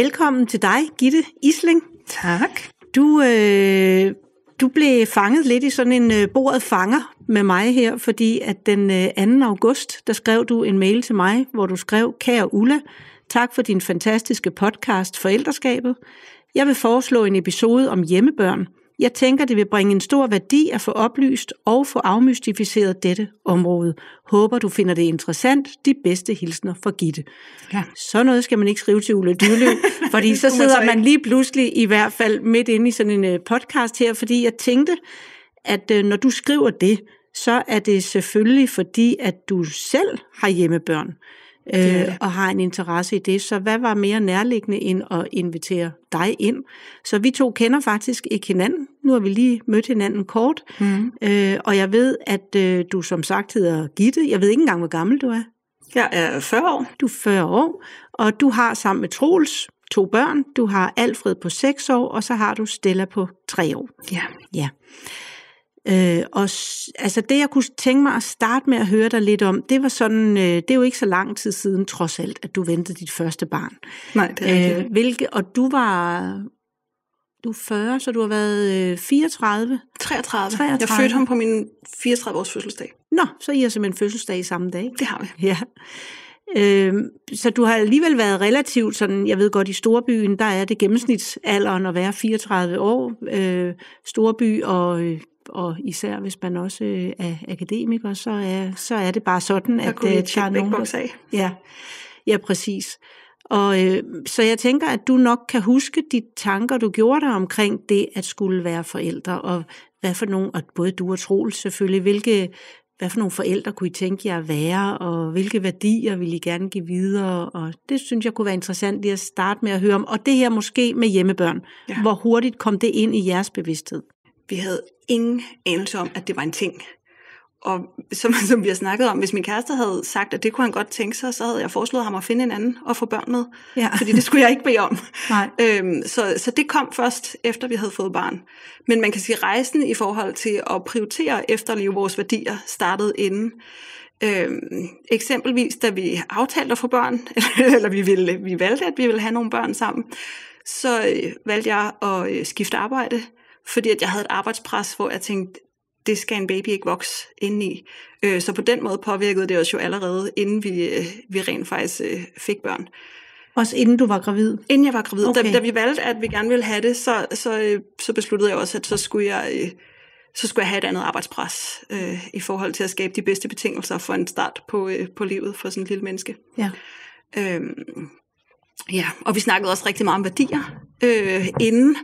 Velkommen til dig, Gitte Isling. Tak. Du, øh, du blev fanget lidt i sådan en øh, bordet fanger med mig her, fordi at den øh, 2. august, der skrev du en mail til mig, hvor du skrev, kære Ulla, tak for din fantastiske podcast Forældreskabet. Jeg vil foreslå en episode om hjemmebørn. Jeg tænker, det vil bringe en stor værdi at få oplyst og få afmystificeret dette område. Håber, du finder det interessant. De bedste hilsner for Gitte. Ja. Så noget skal man ikke skrive til Ulle Dyrløv, fordi så sidder man lige pludselig i hvert fald midt inde i sådan en øh, podcast her, fordi jeg tænkte, at øh, når du skriver det, så er det selvfølgelig fordi, at du selv har hjemmebørn øh, og har en interesse i det. Så hvad var mere nærliggende end at invitere dig ind? Så vi to kender faktisk ikke hinanden. Nu har vi lige mødt hinanden kort. Mm. Øh, og jeg ved, at øh, du som sagt hedder Gitte. Jeg ved ikke engang, hvor gammel du er. Jeg er 40 år. Du er 40 år, og du har sammen med Troels to børn. Du har Alfred på 6 år, og så har du Stella på 3 år. Ja. Ja. Øh, og altså det, jeg kunne tænke mig at starte med at høre dig lidt om, det var sådan, øh, det er jo ikke så lang tid siden, trods alt, at du ventede dit første barn. Nej, det er øh, hvilke, Og du var, du er 40, så du har været øh, 34? 33. 33. Jeg fødte ham på min 34 års fødselsdag. Nå, så I har simpelthen fødselsdag i samme dag? Det har vi. Ja. Øh, så du har alligevel været relativt sådan, jeg ved godt, i Storbyen, der er det gennemsnitsalderen at være 34 år. Øh, Storby og øh, og især hvis man også øh, er akademiker, så er, så er det bare sådan, der at kunne øh, der er nogen, der... af. Ja, ja, præcis. Og øh, så jeg tænker, at du nok kan huske de tanker, du gjorde dig omkring det at skulle være forældre, og hvad for nogle, og både du og Troels selvfølgelig, hvilke, hvad for nogle forældre kunne I tænke jer at være, og hvilke værdier ville I gerne give videre, og det synes jeg kunne være interessant lige at starte med at høre om. Og det her måske med hjemmebørn. Ja. Hvor hurtigt kom det ind i jeres bevidsthed? Vi havde ingen anelse om, at det var en ting. Og som, som vi har snakket om, hvis min kæreste havde sagt, at det kunne han godt tænke sig, så havde jeg foreslået ham at finde en anden og få børn med. Ja. Fordi det skulle jeg ikke bede om. Nej. Øhm, så, så det kom først, efter vi havde fået barn. Men man kan sige, at rejsen i forhold til at prioritere efterlive vores værdier startede inden. Øhm, eksempelvis, da vi aftalte at få børn, eller vi, ville, vi valgte, at vi ville have nogle børn sammen, så øh, valgte jeg at øh, skifte arbejde fordi at jeg havde et arbejdspres, hvor jeg tænkte, det skal en baby ikke vokse indeni. Øh, så på den måde påvirkede det os jo allerede, inden vi, øh, vi rent faktisk øh, fik børn. Også inden du var gravid? Inden jeg var gravid. Okay. Da, da vi valgte, at vi gerne ville have det, så, så, så besluttede jeg også, at så skulle jeg, så skulle jeg have et andet arbejdspres øh, i forhold til at skabe de bedste betingelser for en start på, øh, på livet for sådan et lille menneske. Ja. Øhm, ja, og vi snakkede også rigtig meget om værdier øh, inden,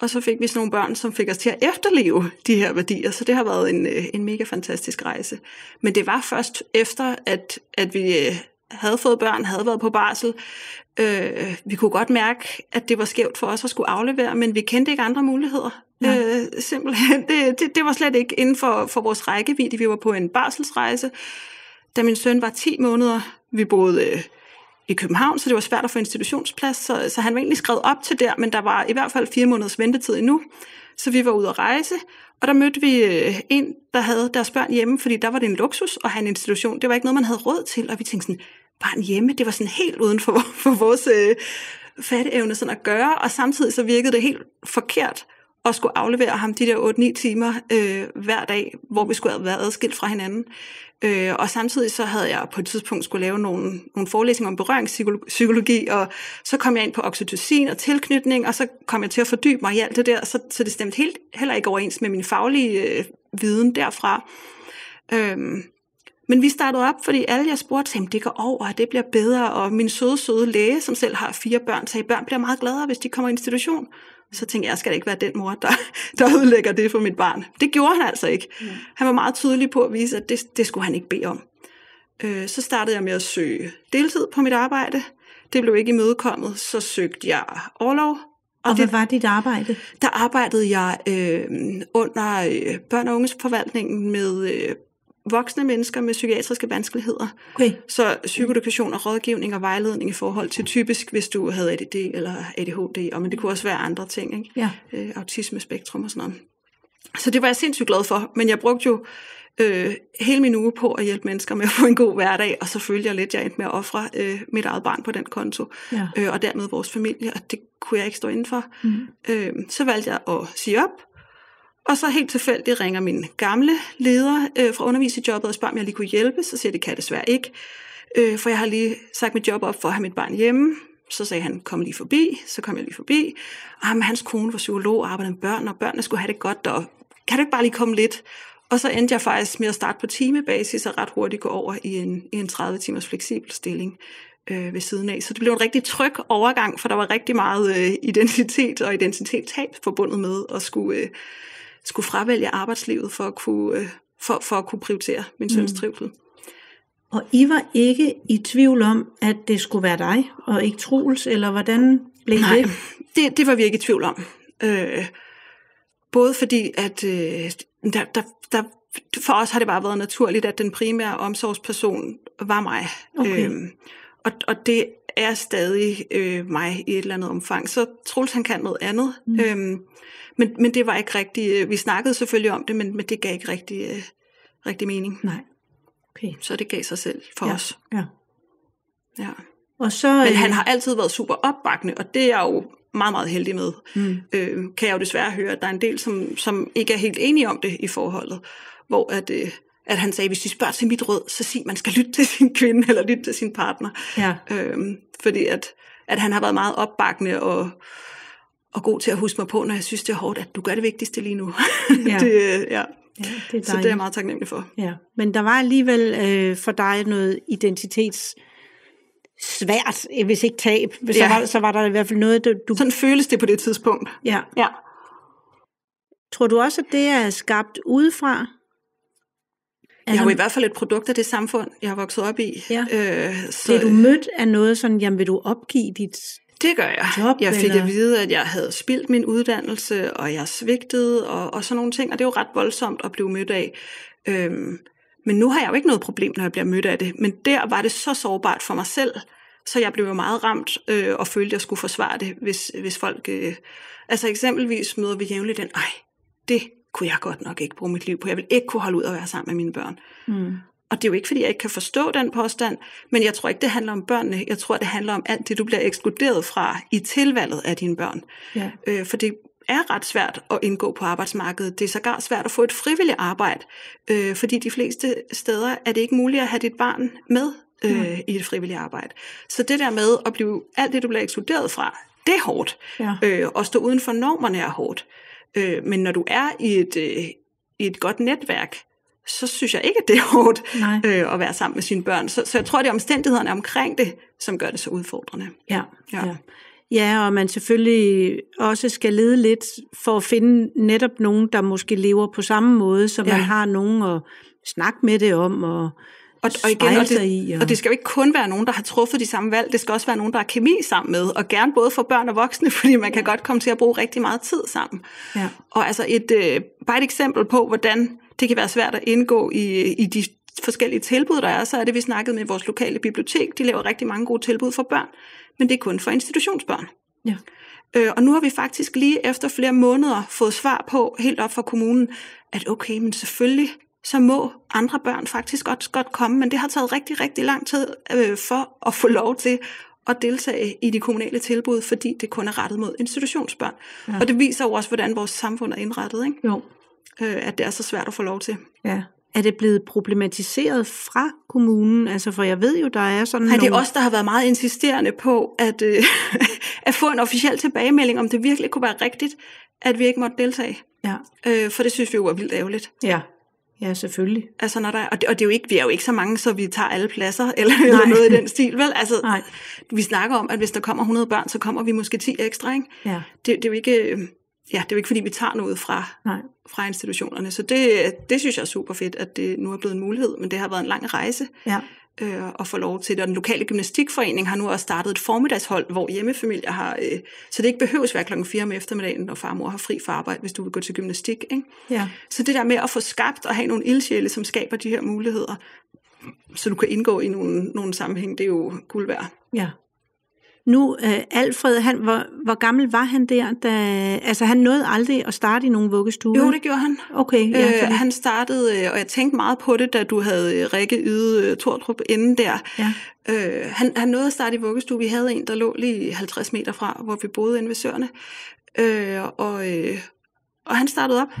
og så fik vi sådan nogle børn, som fik os til at efterleve de her værdier, så det har været en, øh, en mega fantastisk rejse. Men det var først efter, at, at vi øh, havde fået børn, havde været på barsel. Øh, vi kunne godt mærke, at det var skævt for os at skulle aflevere, men vi kendte ikke andre muligheder. Ja. Øh, simpelthen, det, det, det var slet ikke inden for, for vores rækkevidde. Vi var på en barselsrejse, da min søn var 10 måneder. Vi boede... I København, så det var svært at få institutionsplads, så, så han var egentlig skrevet op til der, men der var i hvert fald fire måneders ventetid endnu. Så vi var ude at rejse, og der mødte vi øh, en, der havde deres børn hjemme, fordi der var det en luksus at have en institution. Det var ikke noget, man havde råd til, og vi tænkte sådan, barn hjemme, det var sådan helt uden for, for vores øh, fatteevne sådan at gøre, og samtidig så virkede det helt forkert at skulle aflevere ham de der 8-9 timer øh, hver dag, hvor vi skulle have været adskilt fra hinanden. Øh, og samtidig så havde jeg på et tidspunkt skulle lave nogle, nogle forelæsninger om berøringspsykologi, og så kom jeg ind på oxytocin og tilknytning, og så kom jeg til at fordybe mig i alt det der, så, så det stemte helt, heller ikke overens med min faglige øh, viden derfra. Øhm, men vi startede op, fordi alle jeg spurgte, sagde, det går over, og det bliver bedre, og min søde, søde læge, som selv har fire børn, sagde, børn bliver meget gladere, hvis de kommer i institution. Så tænkte jeg, jeg skal ikke være den mor, der, der udlægger det for mit barn. Det gjorde han altså ikke. Mm. Han var meget tydelig på at vise, at det, det skulle han ikke bede om. Øh, så startede jeg med at søge deltid på mit arbejde. Det blev ikke imødekommet, så søgte jeg overlov. Og, og hvad var dit arbejde? Der arbejdede jeg øh, under øh, børn- og unges forvaltningen med øh, voksne mennesker med psykiatriske vanskeligheder. Okay. Så psykoedukation og rådgivning og vejledning i forhold til typisk, hvis du havde ADD eller ADHD, og men det kunne også være andre ting, ikke? Ja. Øh, autismespektrum og sådan noget. Så det var jeg sindssygt glad for, men jeg brugte jo øh, hele min uge på at hjælpe mennesker med at få en god hverdag, og så følte jeg lidt, jeg endte med at ofre øh, mit eget barn på den konto, Ja. øh, og dermed vores familie, og det kunne jeg ikke stå indenfor. Mm. Øh, så valgte jeg at sige op, og så helt tilfældigt ringer min gamle leder øh, fra underviserjobbet og spørger, om jeg lige kunne hjælpe. Så siger jeg, det kan jeg desværre ikke, øh, for jeg har lige sagt mit job op for at have mit barn hjemme. Så sagde han, kom lige forbi. Så kom jeg lige forbi. Og ham, hans kone var psykolog og arbejdede med børn, og børnene skulle have det godt, og kan du ikke bare lige komme lidt? Og så endte jeg faktisk med at starte på timebasis og ret hurtigt gå over i en, i en 30 timers fleksibel stilling øh, ved siden af. Så det blev en rigtig tryg overgang, for der var rigtig meget øh, identitet og identitetstab forbundet med at skulle, øh, skulle fravælge arbejdslivet for at kunne, øh, for, for at kunne prioritere min søns Mm. trivsel. Og I var ikke i tvivl om, at det skulle være dig, og ikke Troels, eller hvordan blev Nej, det? det, det var vi ikke i tvivl om. Øh, både fordi, at øh, der, der, der, for os har det bare været naturligt, at den primære omsorgsperson var mig. Okay. Øhm, og, og det er stadig øh, mig i et eller andet omfang. Så Troels han kan noget andet. Mm. Øhm, men, men det var ikke rigtig, øh, vi snakkede selvfølgelig om det, men, men det gav ikke rigtig, øh, rigtig mening. Nej. Okay. Så det gav sig selv for ja. os. Ja. Ja. Og så, Men øh, han har altid været super opbakkende, og det er jeg jo meget, meget heldig med. Mm. Øh, kan jeg jo desværre høre, at der er en del, som, som ikke er helt enige om det i forholdet. Hvor at, øh, at han sagde, hvis de spørger til mit råd, så sig, man skal lytte til sin kvinde, eller lytte til sin partner. Ja. Øh, fordi at, at han har været meget opbakkende og, og god til at huske mig på, når jeg synes, det er hårdt, at du gør det vigtigste lige nu. Ja. det, øh, ja. Ja, det er Så det er jeg meget taknemmelig for. Ja, men der var alligevel øh, for dig noget identitets svært, hvis ikke tab. Så, Ja. var, så var der i hvert fald noget, du... du Sådan føles det på det tidspunkt. ja. Ja. Tror du også, at det er skabt udefra? Jeg er jo i hvert fald et produkt af det samfund, jeg har vokset op i. Ja. Øh, så Bliver du mødt af noget sådan, jamen vil du opgive dit... Det gør jeg. job, jeg fik eller? at vide, at jeg havde spildt min uddannelse, og jeg svigtede, og, og sådan nogle ting. Og det er jo ret voldsomt at blive mødt af. Øhm, men nu har jeg jo ikke noget problem, når jeg bliver mødt af det. Men der var det så sårbart for mig selv, så jeg blev jo meget ramt øh, og følte, at jeg skulle forsvare det, hvis, hvis folk... Øh, altså eksempelvis møder vi jævnligt den, ej, det kunne jeg godt nok ikke bruge mit liv på. Jeg vil ikke kunne holde ud at være sammen med mine børn. Mm. Og det er jo ikke, fordi jeg ikke kan forstå den påstand, men jeg tror ikke, det handler om børnene. Jeg tror, det handler om alt det, du bliver ekskluderet fra i tilvalget af dine børn. Ja. Øh, for det er ret svært at indgå på arbejdsmarkedet. Det er sågar svært at få et frivilligt arbejde, øh, fordi de fleste steder er det ikke muligt at have dit barn med øh, i et frivilligt arbejde. Så det der med at blive, alt det, du bliver ekskluderet fra, det er hårdt. Ja. Øh, at stå uden for normerne er hårdt. Øh, men når du er i et, øh, i et godt netværk, så synes jeg ikke, at det er hårdt Nej. øh, at være sammen med sine børn. Så, så jeg tror, det er omstændighederne omkring det, som gør det så udfordrende. Ja, Ja. ja. Ja, og man selvfølgelig også skal lede lidt for at finde netop nogen, der måske lever på samme måde, så man Ja. har nogen at snakke med det om og, Og, og, igen, og, det, i. og det skal jo ikke kun være nogen, der har truffet de samme valg. Det skal også være nogen, der har kemi sammen med. Og gerne både for børn og voksne, fordi man kan godt komme til at bruge rigtig meget tid sammen. Ja. Og altså et, øh, bare et eksempel på, hvordan det kan være svært at indgå i, i de forskellige tilbud, der er, så er det, vi snakkede med vores lokale bibliotek. De laver rigtig mange gode tilbud for børn, men det er kun for institutionsbørn. Ja. Øh, og nu har vi faktisk lige efter flere måneder fået svar på, helt op fra kommunen, at okay, men selvfølgelig, så må andre børn faktisk godt, godt komme, men det har taget rigtig, rigtig lang tid øh, for at få lov til at deltage i de kommunale tilbud, fordi det kun er rettet mod institutionsbørn. Ja. Og det viser jo også, hvordan vores samfund er indrettet, ikke? Jo. Øh, at det er så svært at få lov til. Ja. Er det blevet problematiseret fra kommunen? Altså, for jeg ved jo, der er sådan Nej, det er nogle... os, der har været meget insisterende på at, øh, at få en officiel tilbagemelding, om det virkelig kunne være rigtigt, at vi ikke måtte deltage. Ja. Øh, for det synes vi jo er vildt ærgerligt. ja. Ja, selvfølgelig. Altså, når der, og, det, og det er jo ikke, vi er jo ikke så mange, så vi tager alle pladser, eller, eller noget i den stil, vel? Altså, Nej. vi snakker om, at hvis der kommer 100 børn, så kommer vi måske 10 ekstra, ikke? Ja. Det, det er jo ikke... øh, Ja, det er jo ikke, fordi vi tager noget fra, Nej. fra institutionerne. Så det, det synes jeg er super fedt, at det nu er blevet en mulighed, men det har været en lang rejse. Ja. Øh, og få lov til det. Og den lokale gymnastikforening har nu også startet et formiddagshold, hvor hjemmefamilier har, øh, så det ikke behøves være klokken 4 om eftermiddagen, når far og mor har fri fra arbejde, hvis du vil gå til gymnastik. Ikke? Ja. Så det der med at få skabt og have nogle ildsjæle, som skaber de her muligheder, så du kan indgå i nogle, nogle sammenhæng, det er jo guld værd. Ja. Nu, øh, Alfred, han, hvor, hvor gammel var han der? Da, altså, han nåede aldrig at starte i nogen vuggestue? Jo, det gjorde han. Okay, ja, Øh, han startede, øh, og jeg tænkte meget på det, da du havde øh, Rikke Yde Tordrup inden der. Ja. Øh, han, han nåede at starte i vuggestue. Vi havde en, der lå lige 50 meter fra, hvor vi boede inde ved Søerne. Øh, og, øh, og han startede op.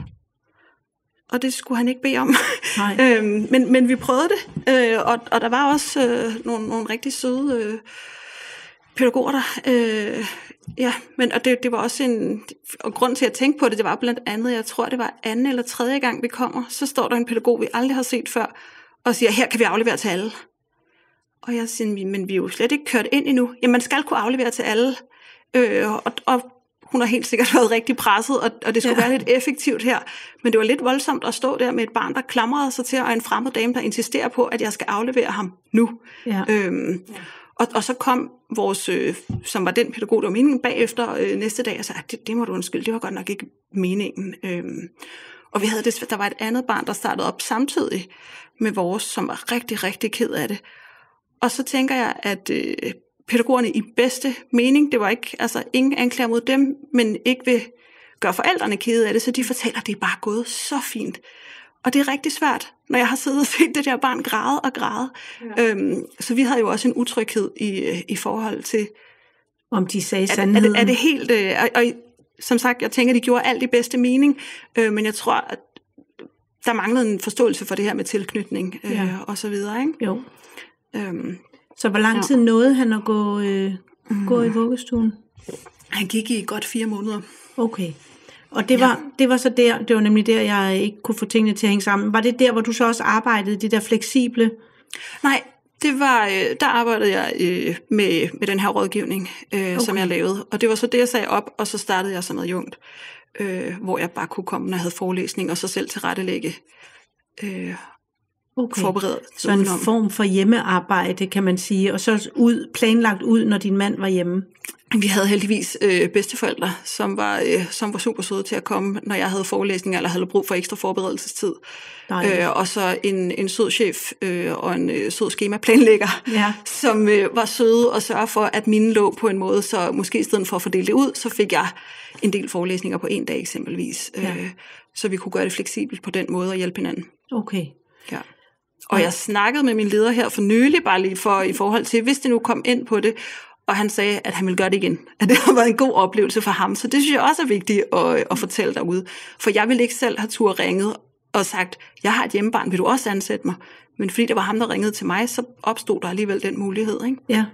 Og det skulle han ikke bede om. Nej. øhm, men, men vi prøvede det. Øh, og, og der var også øh, nogle, nogle rigtig søde øh, pædagoger der. Øh, ja, men og det, det var også en... Og grund til at tænke på det, det var blandt andet, jeg tror, det var anden eller tredje gang, vi kommer, så står der en pædagog, vi aldrig har set før, og siger, her kan vi aflevere til alle. Og jeg siger, men vi er jo slet ikke kørt ind endnu. Jamen, man skal kunne aflevere til alle. Øh, og, og hun har helt sikkert været rigtig presset, og, og det skulle Ja. ja. være lidt effektivt her. Men det var lidt voldsomt at stå der med et barn, der klamrede sig til, og en fremmed dame, der insisterer på, at jeg skal aflevere ham nu. Ja. Øhm, og, og så kom vores, øh, som var den pædagog, der var meningen, bagefter øh, næste dag, og sagde, ah, det, det må du undskylde, det var godt nok ikke meningen. Øhm, og vi havde det, der var et andet barn, der startede op samtidig med vores, som var rigtig, rigtig ked af det. Og så tænker jeg, at øh, pædagogerne i bedste mening, det var ikke, altså ingen anklager mod dem, men ikke vil gøre forældrene kede af det, så de fortæller, at det er bare gået så fint. Og det er rigtig svært, når jeg har siddet og set det der barn græde og græde. Ja. Øhm, så vi havde jo også en utryghed i, i forhold til, Om de sagde er, er, sandheden. det, er det helt... Øh, og, og som sagt, jeg tænker, de gjorde alt i bedste mening, øh, men jeg tror, at der manglede en forståelse for det her med tilknytning øh, Ja. ja. og så videre. Ikke? Jo. Øhm, Så hvor lang Ja. tid nåede han at gå, øh, gå i vuggestuen? han gik i godt fire måneder. Okay. Og det var, det var så der, det var nemlig der, jeg ikke kunne få tingene til at hænge sammen. Var det der, hvor du så også arbejdede, det der fleksible? Nej, det var, øh, der arbejdede jeg øh, med, med den her rådgivning, øh, okay. som jeg lavede. Og det var så det, jeg sagde op, og så startede jeg som adjunkt, øh, hvor jeg bare kunne komme, når jeg havde forelæsning, og så selv tilrettelægge, øh, Okay. forberede Så en udenom. form for hjemmearbejde, kan man sige, og så ud, planlagt ud, når din mand var hjemme. Vi havde heldigvis øh, bedsteforældre, som var, øh, som var super søde til at komme, når jeg havde forelæsning eller havde brug for ekstra forberedelsestid. Dejligt. Øh, og så en, en sød chef øh, og en øh, sød skemaplanlægger, Ja. som øh, var søde og sørge for, at mine lå på en måde, så måske i stedet for at fordele det ud, så fik jeg en del forelæsninger på en dag eksempelvis. Ja. Øh, så vi kunne gøre det fleksibelt på den måde og hjælpe hinanden. Okay. Ja. Og jeg snakkede med min leder her for nylig, bare lige for i forhold til, hvis det nu kom ind på det, og han sagde, at han ville gøre det igen. At det har været en god oplevelse for ham. Så det synes jeg også er vigtigt at, at fortælle derude. For jeg ville ikke selv have tur ringet og sagt, jeg har et hjemmebarn, vil du også ansætte mig? Men fordi det var ham, der ringede til mig, så opstod der alligevel den mulighed. Ikke? Ja,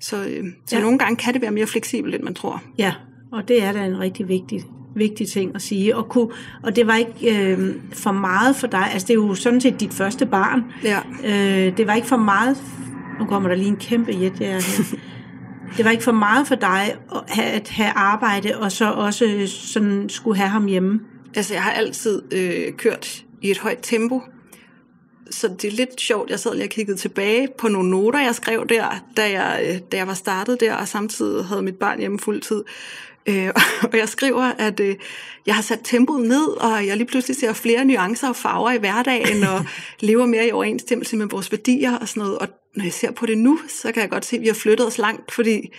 Så, øh, så Ja. nogle gange kan det være mere fleksibelt, end man tror. ja. Og det er da en rigtig vigtig, vigtig ting at sige. Og, kunne, og det var ikke øh, for meget for dig. Altså, det er jo sådan set dit første barn. Ja. Øh, det var ikke for meget... Nu kommer der lige en kæmpe jet her. Det var ikke for meget for dig at have, arbejde, og så også sådan skulle have ham hjemme. Altså, jeg har altid øh, kørt i et højt tempo, så det er lidt sjovt. Jeg sad lige og kiggede tilbage på nogle noter, jeg skrev der, da jeg, øh, da jeg var startet der, og samtidig havde mit barn hjemme fuldtid. Øh, og jeg skriver, at øh, jeg har sat tempoet ned, og jeg lige pludselig ser flere nuancer og farver i hverdagen, og lever mere i overensstemmelse med vores værdier og sådan noget. Og når jeg ser på det nu, så kan jeg godt se, at vi har flyttet os langt, fordi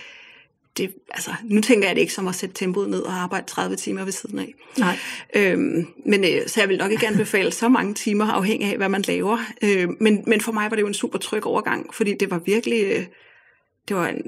det, altså, nu tænker jeg det ikke som at sætte tempoet ned og arbejde 30 timer ved siden af. Nej. Øhm, men øh, så jeg vil nok ikke anbefale så mange timer, afhængig af, hvad man laver. Øh, men, men for mig var det jo en super tryg overgang, fordi det var virkelig, øh, det var en,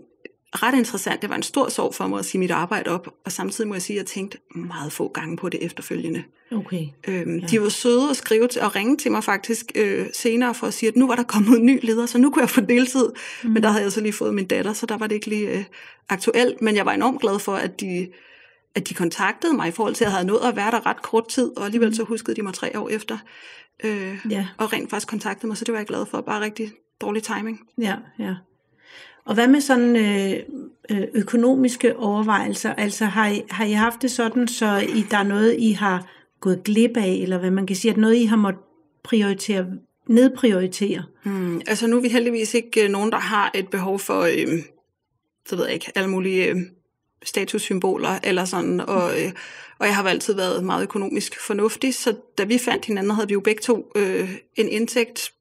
ret interessant. Det var en stor sorg for mig at sige mit arbejde op, og samtidig må jeg sige, at jeg tænkte meget få gange på det efterfølgende. Okay. Øhm, ja. De var søde at skrive og ringe til mig faktisk øh, senere for at sige, at nu var der kommet en ny leder, så nu kunne jeg få deltid. Mm. Men der havde jeg så lige fået min datter, så der var det ikke lige øh, aktuelt. Men jeg var enormt glad for, at de, at de kontaktede mig i forhold til, at jeg havde nået at være der ret kort tid, og alligevel så huskede de mig tre år efter. Øh, Ja. Og rent faktisk kontaktede mig, så det var jeg glad for. Bare rigtig dårlig timing. Ja, ja. Og hvad med sådan øh, øh, økonomiske overvejelser? Altså har I, har I haft det sådan, så I, der er noget, I har gået glip af, eller hvad man kan sige, at noget, I har måttet prioritere nedprioritere? Mm, altså nu er vi heldigvis ikke øh, nogen, der har et behov for, øh, så ved jeg ikke, alle mulige øh, statussymboler eller sådan, og, øh, og jeg har altid været meget økonomisk fornuftig, så da vi fandt hinanden, havde vi jo begge to øh, en indtægt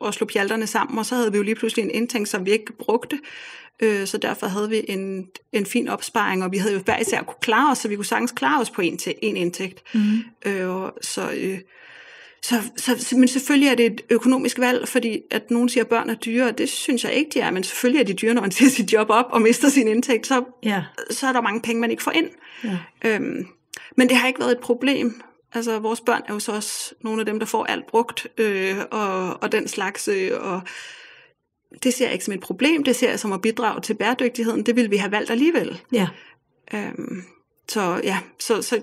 og slog pjalterne sammen, og så havde vi jo lige pludselig en indtægt, som vi ikke brugte, øh, så derfor havde vi en, en fin opsparing, og vi havde jo hver især kunne klare os, så vi kunne sagtens klare os på en, til, en indtægt. Mm. Øh, så, øh, så, så, men selvfølgelig er det et økonomisk valg, fordi at nogen siger, at børn er dyre, og det synes jeg ikke, de er, men selvfølgelig er de dyre, når man siger sit job op og mister sin indtægt, så, ja. så er der mange penge, man ikke får ind. Ja. Øhm, men det har ikke været et problem. Altså, vores børn er jo så også nogle af dem, der får alt brugt, øh, og, og den slags, øh, og det ser jeg ikke som et problem, det ser jeg som at bidrage til bæredygtigheden, det ville vi have valgt alligevel. Ja. Øhm, så ja, så, så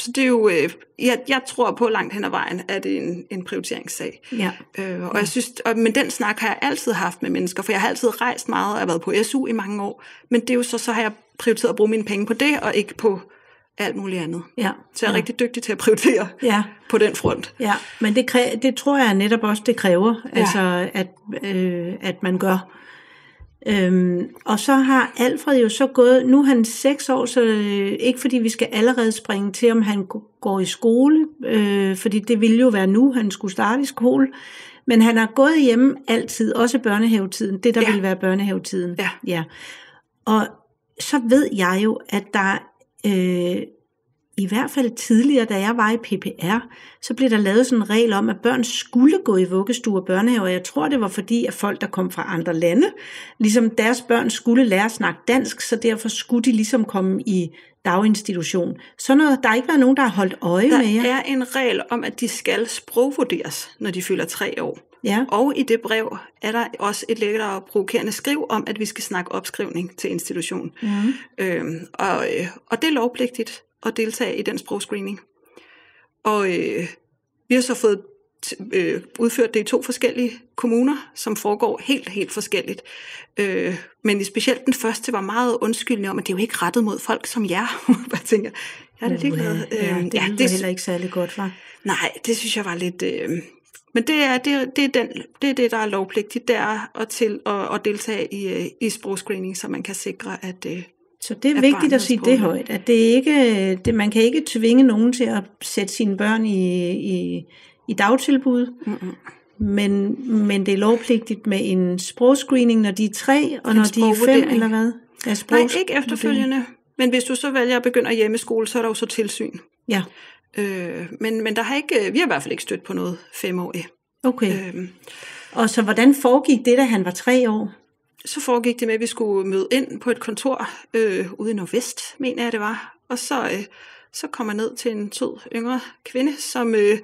så det er jo, øh, jeg, jeg tror på langt hen ad vejen, at det er en, en prioriteringssag. Ja. Øh, og ja. jeg synes, og, men den snak har jeg altid haft med mennesker, for jeg har altid rejst meget, og har været på SU i mange år, men det er jo så, så har jeg prioriteret at bruge mine penge på det, og ikke på alt muligt andet. Ja. Så jeg er ja. rigtig dygtig til at prioritere ja. på den front. Ja, men det, kræ, det tror jeg netop også, det kræver, ja. altså at, øh, at man gør. Øhm, og så har Alfred jo så gået, nu er han seks år, så øh, ikke fordi vi skal allerede springe til, om han går i skole, øh, fordi det ville jo være nu, han skulle starte i skole, men han har gået hjemme altid, også børnehavetiden, det der ja. vil være børnehavetiden. Ja. ja. Og så ved jeg jo, at der øh, i hvert fald tidligere, da jeg var i PPR, så blev der lavet sådan en regel om, at børn skulle gå i vuggestue og børnehave, og jeg tror, det var fordi, at folk, der kom fra andre lande, ligesom deres børn skulle lære at snakke dansk, så derfor skulle de ligesom komme i daginstitution. Så noget, der har ikke været nogen, der har holdt øje der med jer. Der er en regel om, at de skal sprogvurderes, når de fylder tre år. Ja. Og i det brev er der også et lækkert og provokerende skriv om, at vi skal snakke opskrivning til institution. Mm. Øhm, og, øh, og det er lovpligtigt at deltage i den sprogscreening. Og øh, vi har så fået øh, udført det i to forskellige kommuner, som foregår helt, helt forskelligt. Øh, men specielt den første var meget undskyldende om, at det er jo ikke rettet mod folk som jer. jeg tænker, ja, det er det glad. Ja, øh, det ja, det heller ikke særlig godt, var. Nej, det synes jeg var lidt... Øh, men det er det, det, er den, det er det, der er lovpligtigt, det er at, til, at, at deltage i, øh, i sprogscreening, så man kan sikre, at, øh, så det er vigtigt at sige det højt, at det ikke, det, man kan ikke tvinge nogen til at sætte sine børn i, i, i dagtilbud, mm-hmm. men, men det er lovpligtigt med en sprogscreening, når de er tre, og en når de er fem, eller hvad? Ja, Nej, ikke efterfølgende. Men hvis du så vælger at begynde at hjemmeskole, så er der jo så tilsyn. Ja. Øh, men, men der har ikke, vi har i hvert fald ikke stødt på noget femårigt. Okay. Øh, og så hvordan foregik det, da han var tre år? så foregik det med, at vi skulle møde ind på et kontor øh, ude i Nordvest, mener jeg det var. Og så, øh, så kom jeg ned til en sød yngre kvinde, som... Øh,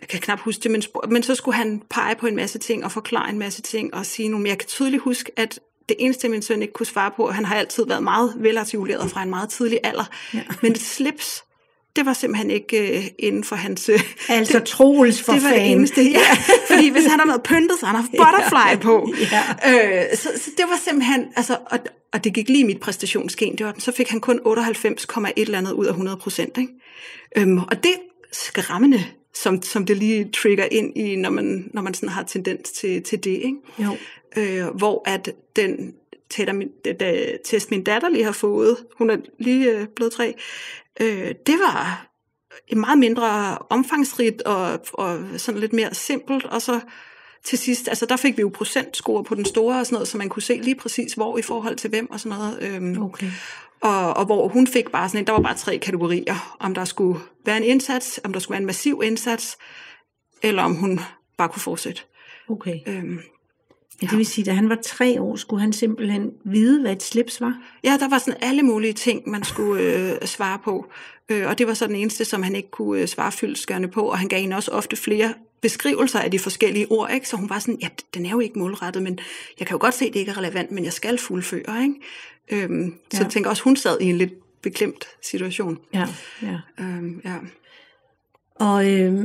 jeg kan knap huske det, men, men så skulle han pege på en masse ting og forklare en masse ting og sige nogle. Men jeg kan tydeligt huske, at det eneste, min søn ikke kunne svare på, han har altid været meget velartikuleret fra en meget tidlig alder. Ja. Men et slips, det var simpelthen ikke øh, inden for hans... Øh, altså det, Troels for Det var det eneste, ja. fordi hvis han har været pyntet, så han har butterfly ja. på. Ja. Øh, så, så det var simpelthen... Altså, og, og det gik lige mit præstationsgen. Det var, så fik han kun 98,1 eller andet ud af 100 procent. Øhm, og det er skræmmende, som, som det lige trigger ind i, når man, når man sådan har tendens til, til det. Ikke? Jo. Øh, hvor at den test, min datter lige har fået, hun er lige øh, blevet tre, øh, det var meget mindre omfangsrigt og, og sådan lidt mere simpelt, og så til sidst, altså der fik vi jo procentscore på den store og sådan noget, så man kunne se lige præcis hvor i forhold til hvem og sådan noget. Øhm, okay. og, og hvor hun fik bare sådan en, der var bare tre kategorier, om der skulle være en indsats, om der skulle være en massiv indsats, eller om hun bare kunne fortsætte. Okay. Øhm, Ja. Det vil sige, da han var tre år, skulle han simpelthen vide, hvad et slips var? Ja, der var sådan alle mulige ting, man skulle øh, svare på. Øh, og det var så den eneste, som han ikke kunne øh, svare fyldskørende på. Og han gav hende også ofte flere beskrivelser af de forskellige ord. Ikke? Så hun var sådan, ja, den er jo ikke målrettet, men jeg kan jo godt se, at det ikke er relevant, men jeg skal fuldføre. Ikke? Øhm, ja. Så jeg tænker også, hun sad i en lidt beklemt situation. Ja, ja. Øhm, ja. Og øh,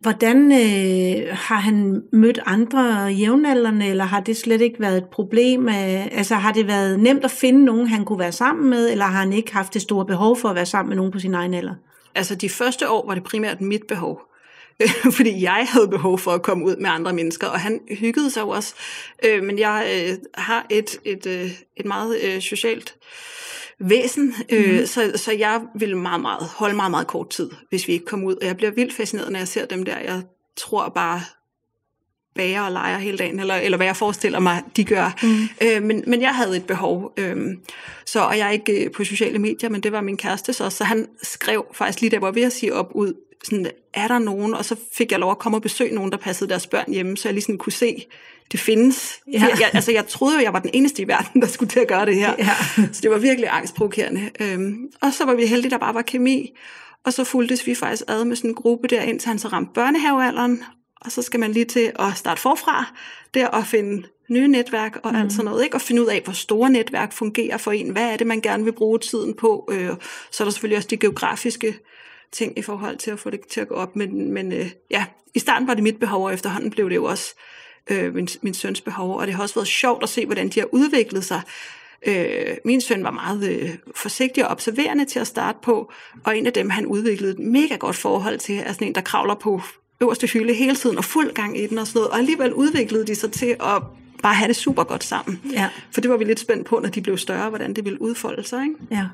Hvordan øh, har han mødt andre jævnaldrende, eller har det slet ikke været et problem? Øh, altså har det været nemt at finde nogen, han kunne være sammen med, eller har han ikke haft det store behov for at være sammen med nogen på sin egen alder? Altså de første år var det primært mit behov. fordi jeg havde behov for at komme ud med andre mennesker, og han hyggede sig jo også. Øh, men jeg øh, har et, et, øh, et meget øh, socialt væsen, øh, mm. så, så jeg vil meget, meget, holde meget, meget kort tid, hvis vi ikke kommer ud. Og jeg bliver vildt fascineret, når jeg ser dem der. Jeg tror bare, bager og leger hele dagen, eller, eller hvad jeg forestiller mig, de gør. Mm. Øh, men, men jeg havde et behov. Øh, så, og jeg er ikke øh, på sociale medier, men det var min kæreste så, så han skrev faktisk lige der, hvor vi at sige op ud, sådan, er der nogen? Og så fik jeg lov at komme og besøge nogen, der passede deres børn hjemme, så jeg lige sådan kunne se, det findes. Ja. Jeg, altså, jeg troede jo, jeg var den eneste i verden, der skulle til at gøre det her. Ja. Så det var virkelig angstprovokerende. Øhm, og så var vi heldige, der bare var kemi. Og så fuldtes vi faktisk ad med sådan en gruppe der, indtil han så ramte børnehavealderen. Og så skal man lige til at starte forfra der og finde nye netværk og mm. alt sådan noget, ikke? og finde ud af, hvor store netværk fungerer for en. Hvad er det, man gerne vil bruge tiden på? Øh, så er der selvfølgelig også de geografiske ting i forhold til at få det til at gå op. Men, men øh, ja, i starten var det mit behov, og efterhånden blev det jo også øh, min, min søns behov. Og det har også været sjovt at se, hvordan de har udviklet sig. Øh, min søn var meget øh, forsigtig og observerende til at starte på, og en af dem, han udviklede et mega godt forhold til, er sådan en, der kravler på øverste hylde hele tiden og fuld gang i den og sådan noget. Og alligevel udviklede de sig til at bare have det super godt sammen. Ja. For det var vi lidt spændt på, når de blev større, hvordan det ville udfolde sig. Ikke? Ja.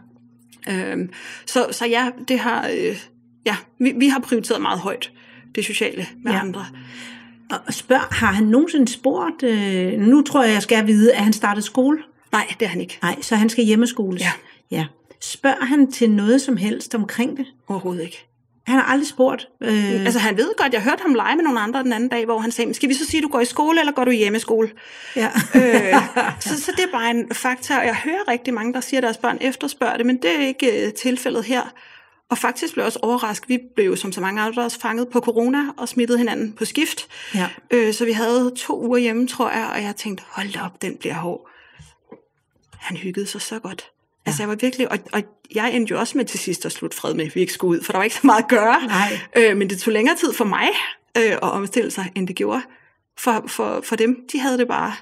Øhm, så, så ja, det har, øh, ja vi, vi har prioriteret meget højt det sociale med ja. andre. Og spørg, har han nogensinde spurgt, øh, nu tror jeg, jeg skal vide, at han startede skole? Nej, det er han ikke. Nej, så han skal hjemmeskoles? Ja. ja. Spørger han til noget som helst omkring det? Overhovedet ikke. Han har aldrig spurgt. Øh... Altså han ved godt, jeg hørte ham lege med nogle andre den anden dag, hvor han sagde, skal vi så sige, at du går i skole, eller går du i hjemmeskole? Ja. øh, så, så det er bare en faktor, og jeg hører rigtig mange, der siger, at deres børn efterspørger det, men det er ikke uh, tilfældet her. Og faktisk blev jeg også overrasket. Vi blev jo som så mange andre også fanget på corona og smittede hinanden på skift. Ja. Øh, så vi havde to uger hjemme, tror jeg, og jeg tænkte, hold op, den bliver hård. Han hyggede sig så godt. Ja. Altså jeg var virkelig, og, og jeg endte jo også med til sidst at slutte fred med, at vi ikke skulle ud, for der var ikke så meget at gøre. Nej. Øh, men det tog længere tid for mig øh, at omstille sig, end det gjorde. For, for, for dem, de havde det bare,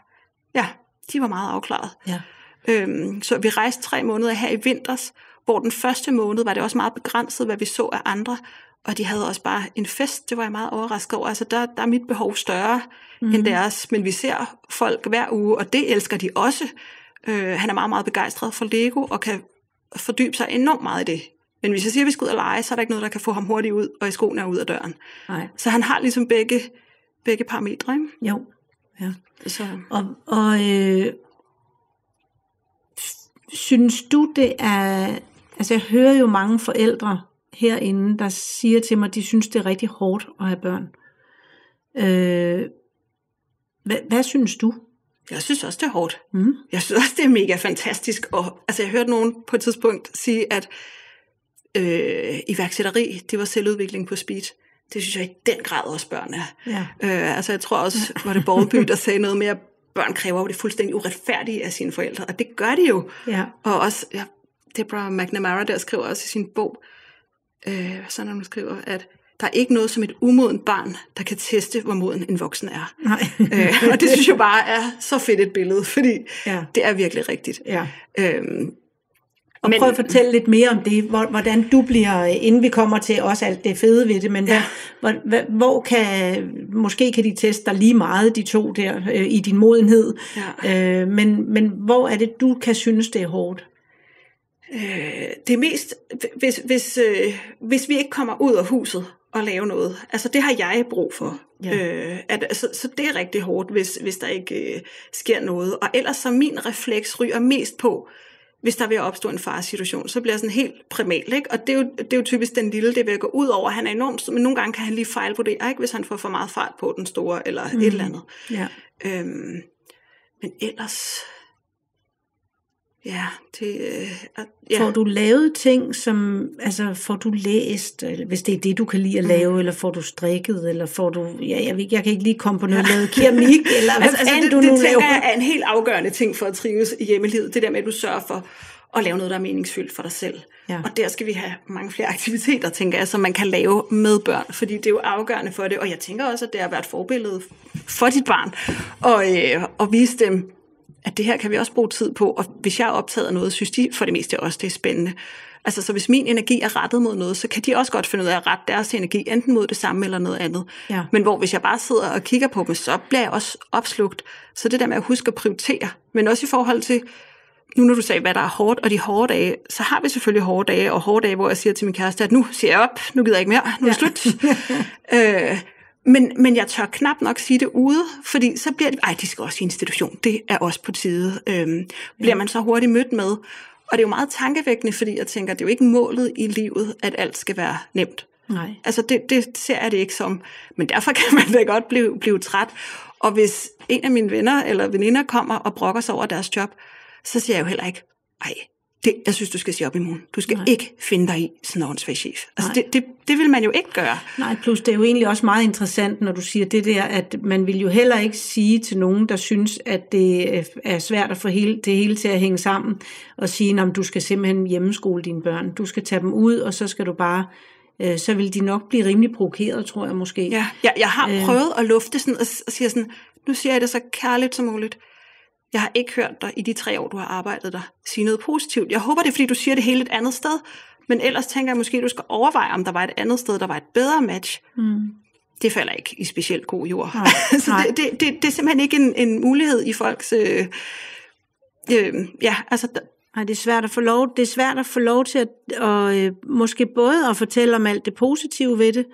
ja, de var meget afklaret. Ja. Øhm, så vi rejste tre måneder her i vinters, hvor den første måned var det også meget begrænset, hvad vi så af andre, og de havde også bare en fest, det var jeg meget overrasket over. Altså der, der er mit behov større mm. end deres, men vi ser folk hver uge, og det elsker de også. Øh, han er meget, meget begejstret for Lego, og kan fordybe sig enormt meget i det. Men hvis jeg siger, at vi skal ud og lege, så er der ikke noget, der kan få ham hurtigt ud, og i skoene er ud af døren. Nej. Så han har ligesom begge, begge parametre, ikke? Jo, ja. Så. Og, og øh, synes du, det er... Altså, jeg hører jo mange forældre herinde, der siger til mig, at de synes, det er rigtig hårdt at have børn. Øh, hvad, hvad synes du? Jeg synes også, det er hårdt. Mm. Jeg synes også, det er mega fantastisk. Og, altså, jeg hørte nogen på et tidspunkt sige, at øh, iværksætteri, det var selvudvikling på speed. Det synes jeg i den grad også børn er. Ja. Øh, altså jeg tror også, var det Borgby, der sagde noget mere, børn kræver jo det fuldstændig uretfærdige af sine forældre, og det gør de jo. Ja. Og også, ja, Deborah McNamara der skriver også i sin bog, øh, sådan hun skriver, at der er ikke noget som et umodent barn, der kan teste, hvor moden en voksen er. Nej. øh, og det synes jeg bare er så fedt et billede, fordi Ja. det er virkelig rigtigt. Ja. Øhm, Og Men- prøv at fortælle lidt mere om det, hvor- hvordan du bliver, inden vi kommer til også alt det fede ved det, men Ja. hvad, hvor, hvor, hvor kan, måske kan de teste dig lige meget, de to der, øh, i din modenhed, Ja. øh, men, men hvor er det, du kan synes, det er hårdt? Øh, det mest, hvis, hvis, øh, hvis vi ikke kommer ud af huset og lave noget. Altså det har jeg brug for. Ja. Øh, at, altså, så det er rigtig hårdt, hvis, hvis der ikke øh, sker noget. Og ellers så min refleks ryger mest på, hvis der vil opstå en faresituation, så bliver jeg sådan helt primal. Ikke? Og det er, jo, det er jo typisk den lille, det vil gå ud over. Han er enormt men nogle gange kan han lige fejle på det, ikke? hvis han får for meget fart på den store, eller mm. et eller andet. Ja. Øhm, men ellers... Ja, det... Øh, ja. Får du lavet ting, som, altså får du læst, eller hvis det er det, du kan lide at lave, mm. eller får du strikket, eller får du, ja, jeg, jeg kan ikke lige komme på noget, lavet keramik, eller altså, altså, det, du det nu tænker laver. er en helt afgørende ting for at trives i hjemmelivet. Det der med, at du sørger for at lave noget, der er meningsfyldt for dig selv. Ja. Og der skal vi have mange flere aktiviteter, tænker jeg, som man kan lave med børn, fordi det er jo afgørende for det. Og jeg tænker også, at det er at være et forbillede for dit barn, og, øh, og vise dem, at det her kan vi også bruge tid på. Og hvis jeg er optaget af noget, synes de for det meste også, det er spændende. Altså, så hvis min energi er rettet mod noget, så kan de også godt finde ud af at rette deres energi, enten mod det samme eller noget andet. Ja. Men hvor hvis jeg bare sidder og kigger på dem, så bliver jeg også opslugt. Så det der med at huske at prioritere, men også i forhold til, nu når du sagde, hvad der er hårdt, og de hårde dage, så har vi selvfølgelig hårde dage, og hårde dage, hvor jeg siger til min kæreste, at nu siger jeg op, nu gider jeg ikke mere, nu er det slut. øh, men, men jeg tør knap nok sige det ude, fordi så bliver det, ej, de skal også i institution, det er også på tide. Øhm, bliver man så hurtigt mødt med. Og det er jo meget tankevækkende, fordi jeg tænker, det er jo ikke målet i livet, at alt skal være nemt. Nej. Altså det, det ser jeg det ikke som. Men derfor kan man da godt blive, blive træt. Og hvis en af mine venner eller veninder kommer og brokker sig over deres job, så siger jeg jo heller ikke, ej, det, jeg synes, du skal sige op i morgen. Du skal Nej. ikke finde dig i sådan en åndssvag chef. Altså, det, det, det vil man jo ikke gøre. Nej, plus det er jo egentlig også meget interessant, når du siger det der, at man vil jo heller ikke sige til nogen, der synes, at det er svært at få hele, det hele til at hænge sammen, og sige, at du skal simpelthen hjemmeskole dine børn. Du skal tage dem ud, og så skal du bare øh, så vil de nok blive rimelig provokeret, tror jeg måske. Ja, jeg, jeg har øh. prøvet at lufte sådan og, og sige sådan, nu siger jeg det så kærligt som muligt. Jeg har ikke hørt dig i de tre år, du har arbejdet der, sige noget positivt. Jeg håber, det er, fordi du siger det hele et andet sted. Men ellers tænker jeg måske, du skal overveje, om der var et andet sted, der var et bedre match. Mm. Det falder ikke i specielt god jord. Nej, så nej. Det, det, det, det er simpelthen ikke en, en mulighed i folks... Øh, øh, ja, altså... Nej, det er svært at få lov, det er svært at få lov til at, og, øh, måske både at fortælle om alt det positive ved det,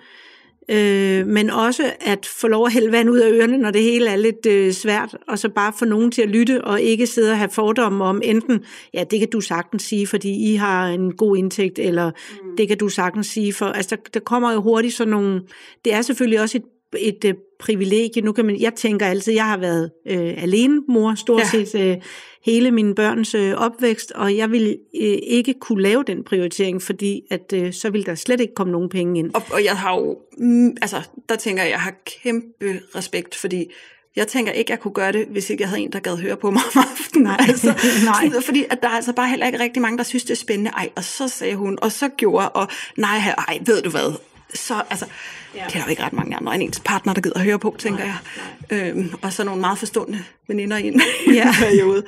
øh, men også at få lov at hælde vand ud af ørerne, når det hele er lidt øh, svært, og så bare få nogen til at lytte, og ikke sidde og have fordomme om enten, ja, det kan du sagtens sige, fordi I har en god indtægt, eller mm. det kan du sagtens sige, for altså, der, der kommer jo hurtigt sådan nogle, det er selvfølgelig også et et øh, privilegie. Nu kan man, jeg tænker altid, jeg har været øh, alene mor stort ja. set øh, hele min børns øh, opvækst, og jeg vil øh, ikke kunne lave den prioritering, fordi at øh, så vil der slet ikke komme nogen penge ind. Og, og jeg har jo, mm, altså der tænker jeg, jeg har kæmpe respekt, fordi jeg tænker ikke, jeg kunne gøre det, hvis ikke jeg havde en, der gad høre på mig om aftenen. Nej, altså, nej. Fordi at der er altså bare heller ikke rigtig mange, der synes, det er spændende. Ej, og så sagde hun, og så gjorde, og nej, ej, ved du hvad, så, altså, ja. det er der jo ikke ret mange andre end ens partner, der gider at høre på, tænker nej, jeg. Nej. Øhm, og så nogle meget forstående veninder i en ja. periode.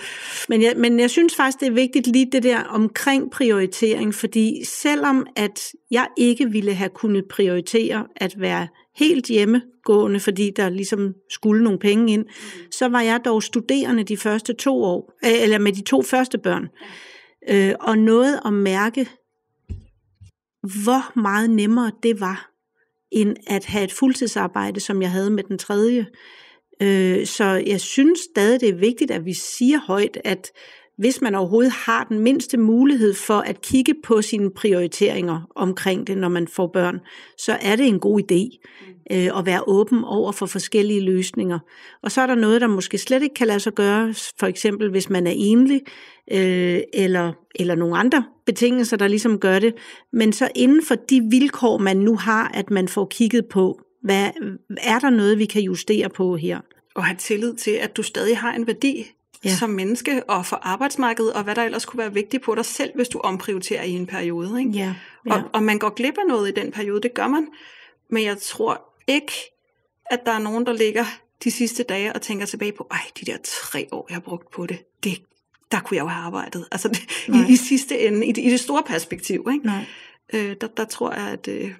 Men jeg, men jeg synes faktisk, det er vigtigt lige det der omkring prioritering, fordi selvom at jeg ikke ville have kunnet prioritere at være helt hjemmegående, fordi der ligesom skulle nogle penge ind, mm. så var jeg dog studerende de første to år, eller med de to første børn, øh, og noget at mærke hvor meget nemmere det var, end at have et fuldtidsarbejde, som jeg havde med den tredje. Øh, så jeg synes stadig, det er vigtigt, at vi siger højt, at hvis man overhovedet har den mindste mulighed for at kigge på sine prioriteringer omkring det, når man får børn, så er det en god idé øh, at være åben over for forskellige løsninger. Og så er der noget, der måske slet ikke kan lade sig gøre, for eksempel hvis man er enlig, øh, eller, eller nogle andre betingelser, der ligesom gør det. Men så inden for de vilkår, man nu har, at man får kigget på, hvad, er der noget, vi kan justere på her? Og have tillid til, at du stadig har en værdi ja. som menneske og for arbejdsmarkedet, og hvad der ellers kunne være vigtigt på dig selv, hvis du omprioriterer i en periode. Ikke? Ja, ja. Og, og man går glip af noget i den periode, det gør man. Men jeg tror ikke, at der er nogen, der ligger de sidste dage og tænker tilbage på, ej, de der tre år, jeg har brugt på det, det der kunne jeg jo have arbejdet. Altså det, i, i sidste ende, i det, i det store perspektiv, ikke? Nej. Øh, der, der tror jeg, at, øh,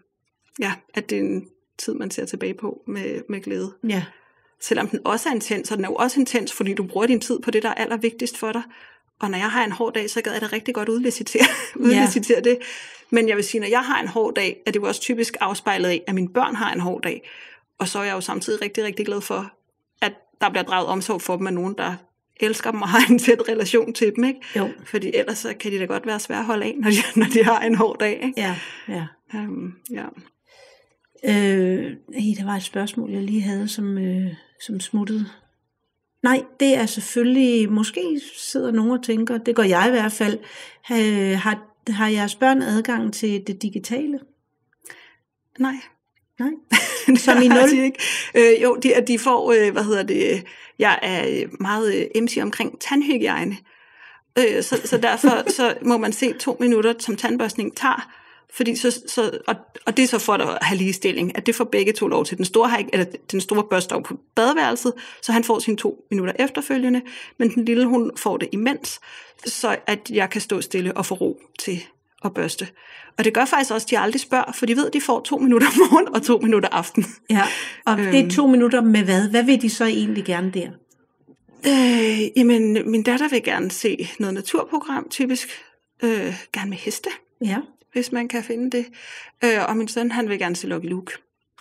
ja, at det er en tid, man ser tilbage på med, med glæde. Ja. Selvom den også er intens, så den er jo også intens, fordi du bruger din tid på det, der er allervigtigst for dig. Og når jeg har en hård dag, så gad jeg det rigtig godt udlicitere, udlicitere ja. det. Men jeg vil sige, når jeg har en hård dag, er det jo også typisk afspejlet af, at mine børn har en hård dag. Og så er jeg jo samtidig rigtig, rigtig glad for, at der bliver draget omsorg for dem af nogen, der elsker dem og har en tæt relation til dem. Ikke? Jo. Fordi ellers så kan de da godt være svære at holde af, når de, når de har en hård dag. Ikke? Ja, ja. Um, ja. Øh, der var et spørgsmål, jeg lige havde, som, øh, som smuttede. Nej, det er selvfølgelig, måske sidder nogen og tænker, det gør jeg i hvert fald, øh, har, har jeres børn adgang til det digitale? Nej. Nej. Som i nul? De ikke. Øh, jo, de, de får, øh, hvad hedder det, jeg er meget øh, MC omkring tandhygiejne. Øh, så, så derfor så må man se to minutter, som tandbørstning tager, fordi så, så, og, og det er så for at have ligestilling, at det får begge to lov til. Den store, har ikke, eller den store børster på badeværelset, så han får sine to minutter efterfølgende, men den lille hun får det imens, så at jeg kan stå stille og få ro til at børste. Og det gør faktisk også, at de aldrig spørger, for de ved, at de får to minutter morgen og to minutter aften. Ja, og det er to minutter med hvad? Hvad vil de så egentlig gerne der? Øh, jamen, min datter vil gerne se noget naturprogram, typisk. Øh, gerne med heste, Ja, hvis man kan finde det. Øh, og min søn, han vil gerne se Lucky Luke.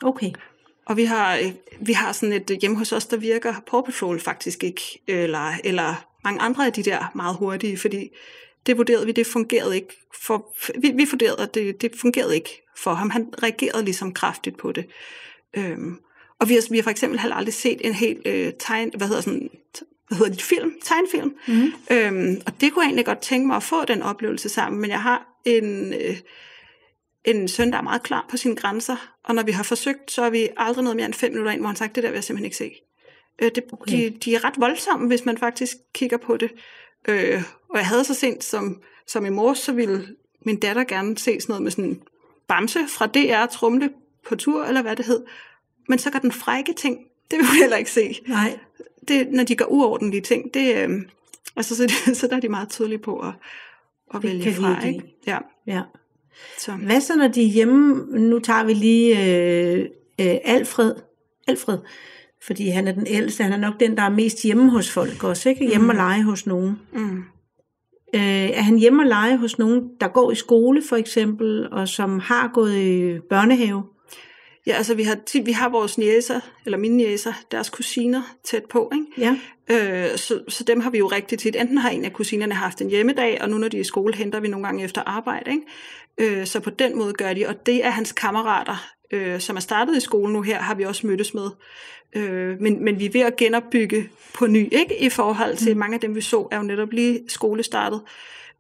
okay. Og vi har, øh, vi har sådan et øh, hjemme hos os, der virker Paw Patrol faktisk ikke, eller, eller mange andre af de der meget hurtige, fordi det vurderede vi, det fungerede ikke. For, vi, vi vurderede, at det, det fungerede ikke for ham. Han reagerede ligesom kraftigt på det. Øhm, og vi har, vi har for eksempel heller aldrig set en helt øh, tegn, hvad hedder sådan, hvad hedder det, film, tegnfilm. Mm-hmm. Øhm, og det kunne jeg egentlig godt tænke mig at få den oplevelse sammen, men jeg har en, øh, en søn, der er meget klar på sine grænser, og når vi har forsøgt, så er vi aldrig noget mere end fem minutter ind, hvor han sagt, det der vil jeg simpelthen ikke se. Øh, det, Okay. de, de er ret voldsomme, hvis man faktisk kigger på det. Øh, og jeg havde så sent som, som i morges, så ville min datter gerne se sådan noget med sådan bamse fra DR Trumle på tur, eller hvad det hed. Men så gør den frække ting, det vil hun heller ikke se. Nej, Det, når de gør uordentlige ting, det, øh, altså, så, så der er de meget tydelige på at, at Det vælge fra. ikke. Ja, ja. så. Hvad så, når de er hjemme? Nu tager vi lige øh, øh, Alfred. Alfred. Fordi han er den ældste. Han er nok den, der er mest hjemme hos folk også. Ikke? Hjemme og lege hos nogen. Mm. Øh, er han hjemme og lege hos nogen, der går i skole for eksempel, og som har gået i børnehave? Ja, altså vi har, vi har vores næser, eller mine næser, deres kusiner tæt på, ikke? Ja. Øh, så, så dem har vi jo rigtig tit. Enten har en af kusinerne haft en hjemmedag, og nu når de er i skole, henter vi nogle gange efter arbejde. Ikke? Øh, så på den måde gør de, og det er hans kammerater, øh, som er startet i skole nu her, har vi også mødtes med. Øh, men, men vi er ved at genopbygge på ny, ikke? I forhold til mange af dem, vi så, er jo netop lige skolestartet,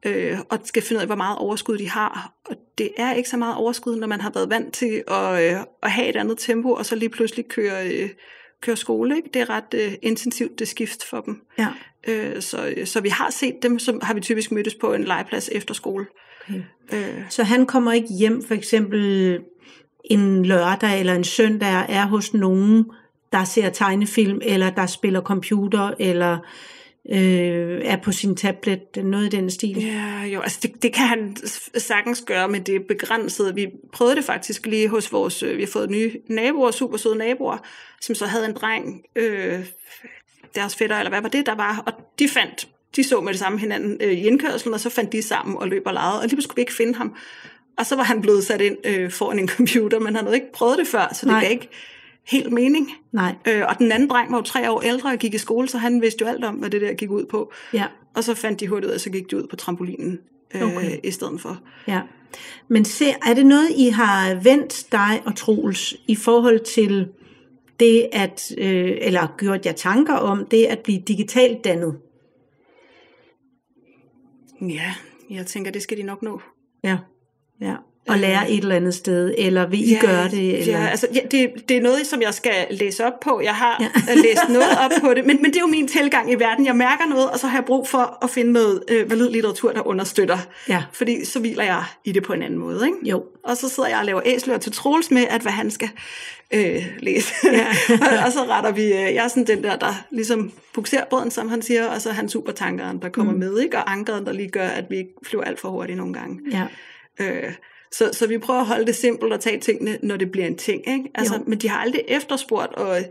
øh, og skal finde ud af, hvor meget overskud de har. Og det er ikke så meget overskud, når man har været vant til at, øh, at have et andet tempo, og så lige pludselig køre, øh, køre skole. Ikke? Det er ret øh, intensivt, det skift for dem. Ja. Øh, så, så vi har set dem, så har vi typisk mødtes på en legeplads efter skole. Okay. Øh, Så han kommer ikke hjem for eksempel en lørdag eller en søndag er hos nogen, der ser tegnefilm, eller der spiller computer, eller øh, er på sin tablet, noget i den stil. Ja, jo, altså det, det kan han sagtens gøre, men det er begrænset. Vi prøvede det faktisk lige hos vores, øh, vi har fået nye naboer, super søde naboer, som så havde en dreng, øh, deres fætter, eller hvad var det, der var, og de fandt, de så med det samme hinanden øh, i indkørslen, og så fandt de sammen og løb og legede, og lige kunne vi ikke finde ham. Og så var han blevet sat ind øh, foran en computer, men han havde ikke prøvet det før, så det Nej. gav ikke helt mening. Nej, Øh, og den anden dreng var jo tre år ældre og gik i skole, så han vidste jo alt om, hvad det der gik ud på. ja, Og så fandt de hurtigt ud af, så gik de ud på trampolinen øh, okay. i stedet for. ja. Men se, er det noget, I har vendt dig og Troels i forhold til det at, øh, eller gjort jer tanker om det at blive digitalt dannet? Ja, jeg tænker, det skal de nok nå. Ja, ja. Og lære et eller andet sted, eller vil I gøre det? Eller? Ja, altså, ja, det, det er noget, som jeg skal læse op på. Jeg har ja. læst noget op på det, men, men det er jo min tilgang i verden. Jeg mærker noget, og så har jeg brug for at finde noget øh, valid litteratur, der understøtter. Ja. Fordi så hviler jeg i det på en anden måde. Ikke? Jo. Og så sidder jeg og laver æsler til Troels med, at hvad han skal øh, læse. Ja. og, og så retter vi, øh, jeg er sådan den der, der ligesom bukserer båden, som han siger, og så er han supertankeren, der kommer mm. med, ikke? og ankeren, der lige gør, at vi ikke flyver alt for hurtigt nogle gange. Ja. Øh, så, så vi prøver at holde det simpelt og tage tingene, når det bliver en ting. Ikke? Altså, Jo. men de har aldrig efterspurgt at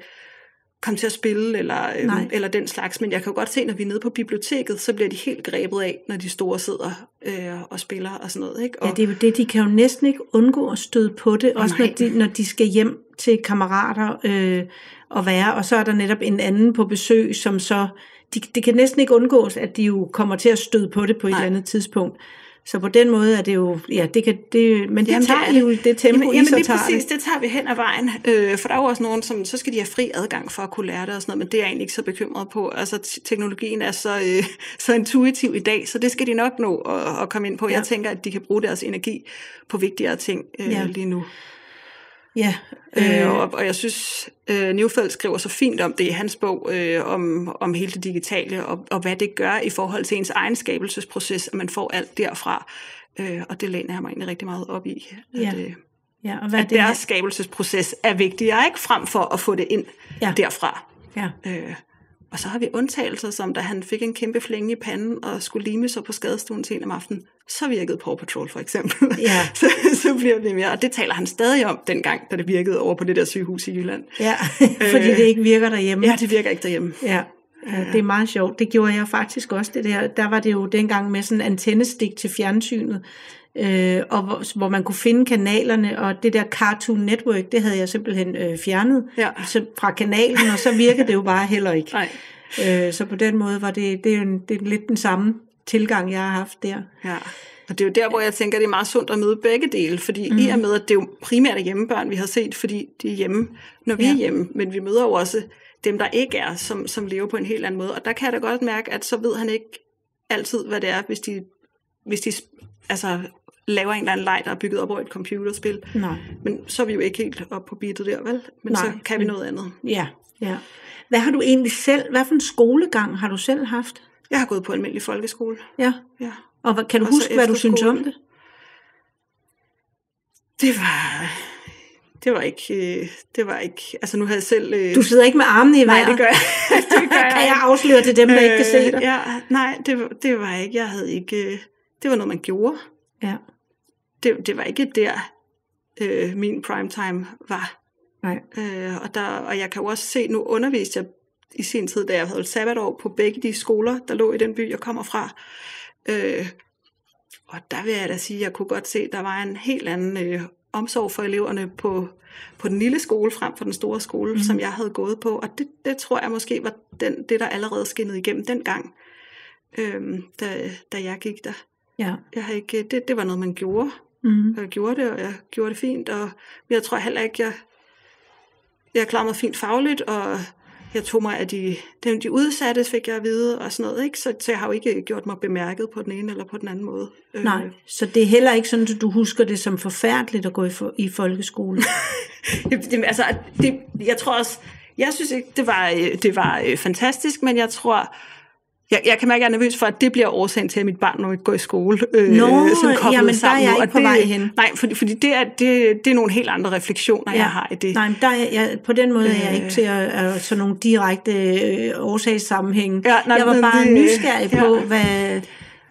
komme til at spille eller, øhm, eller den slags. Men jeg kan jo godt se, når vi er nede på biblioteket, så bliver de helt grebet af, når de store sidder øh, og spiller og sådan noget. Ikke? Og, Ja, det er jo det, de kan jo næsten ikke undgå at støde på det, også når de, når de skal hjem til kammerater øh, og være, og så er der netop en anden på besøg, som så, de, det kan næsten ikke undgås, at de jo kommer til at støde på det på et Nej. eller andet tidspunkt. Så på den måde er det jo, ja, det kan, det, men det Jamen, tager det jo det tempo, jamen, I så tager præcis, det. det tager vi hen ad vejen. Øh, for der er jo også nogen, som så skal de have fri adgang for at kunne lære det og sådan noget, men det er jeg egentlig ikke så bekymret på. Altså, teknologien er så, øh, så intuitiv i dag, så det skal de nok nå at, at komme ind på. Ja. Jeg tænker, at de kan bruge deres energi på vigtigere ting øh, ja. lige nu. Ja, Øh, øh, og, og jeg synes, øh, Neufeld skriver så fint om det i hans bog, øh, om, om hele det digitale, og, og hvad det gør i forhold til ens egen skabelsesproces, at man får alt derfra. Øh, og det læner jeg mig egentlig rigtig meget op i. At, Ja. øh, ja, og hvad at det deres skabelsesproces er vigtigere, ikke frem for at få det ind ja. derfra. ja. Øh, og så har vi undtagelser, som da han fik en kæmpe flænge i panden og skulle lime sig på skadestuen til en om aftenen, så virkede Paw Patrol for eksempel. Ja. så, så bliver det mere, og det taler han stadig om dengang, da det virkede over på det der sygehus i Jylland. Ja, fordi det ikke virker derhjemme. Ja, det virker ikke derhjemme. Ja. Ja, det er meget sjovt. Det gjorde jeg faktisk også. Det der. der var det jo dengang med sådan en antennestik til fjernsynet, øh, og hvor, hvor man kunne finde kanalerne, og det der Cartoon Network, det havde jeg simpelthen øh, fjernet Ja. så, fra kanalen, og så virkede det jo bare heller ikke. Nej. Øh, så på den måde var det, det, er jo en, det er lidt den samme tilgang, jeg har haft der. Ja. Og det er jo der, hvor jeg tænker, det er meget sundt at møde begge dele, fordi mm. i og med, at det er jo primært er hjemmebørn, vi har set, fordi de er hjemme, når vi Ja. er hjemme, men vi møder jo også dem, der ikke er, som, som lever på en helt anden måde. Og der kan jeg da godt mærke, at så ved han ikke altid, hvad det er, hvis de, hvis de altså, laver en eller anden leg, der er bygget op over et computerspil. Nej. Men så er vi jo ikke helt op på beatet der, vel? Men Nej, så kan vi noget andet. Ja, ja. Hvad har du egentlig selv, hvad for en skolegang har du selv haft? Jeg har gået på almindelig folkeskole. Ja. Ja. Og hvad, kan du Og huske, hvad du synes om det? Det var... Det var ikke... øh, Det var ikke... Altså nu har jeg selv... øh, Du sidder ikke med armene i Nej, vejret. det gør jeg. det gør jeg kan jeg afsløre til dem, der ikke kan se dig? Øh, Ja, nej, det, var- det var ikke, jeg havde ikke, øh, det var noget, man gjorde. Ja. Det, det var ikke der, øh, min primetime var. Nej. Øh, og, der, og jeg kan jo også se, nu underviste jeg i sin tid, da jeg havde sabbatår på begge de skoler, der lå i den by, jeg kommer fra. Øh, og der vil jeg da sige, at jeg kunne godt se, at der var en helt anden øh, omsorg for eleverne på, på den lille skole frem for den store skole, mm. som jeg havde gået på. Og det, det tror jeg måske var den, det, der allerede skinnede igennem dengang, øh, da, da jeg gik der. Ja. Jeg har ikke, det, det var noget, man gjorde. Mm. Og jeg gjorde det, og jeg gjorde det fint. Og jeg tror heller ikke, jeg, jeg klarede mig fint fagligt, og jeg tog mig af de, dem, de udsatte, fik jeg at vide, og sådan noget. Ikke? Så, så jeg har jo ikke gjort mig bemærket på den ene eller på den anden måde. Øh, Nej, så det er heller ikke sådan, at du husker det som forfærdeligt at gå i, for, i folkeskole. det, altså, det, jeg tror også, jeg synes ikke, det var, øh, det var øh, fantastisk, men jeg tror, jeg, jeg kan mærke, at jeg er nervøs for, at det bliver årsagen til, at mit barn nu ikke går i skole. Øh, Nå, koblet jamen, der er sammen jeg ikke på det, vej hen. Nej, fordi, fordi det, er, det, det er nogle helt andre refleksioner, ja. jeg har i det. Nej, men der er jeg, på den måde er jeg Øh. ikke til at, at sådan nogle direkte øh, årsagssammenhæng. Ja, nej, jeg var bare det- nysgerrig ja. på, hvad,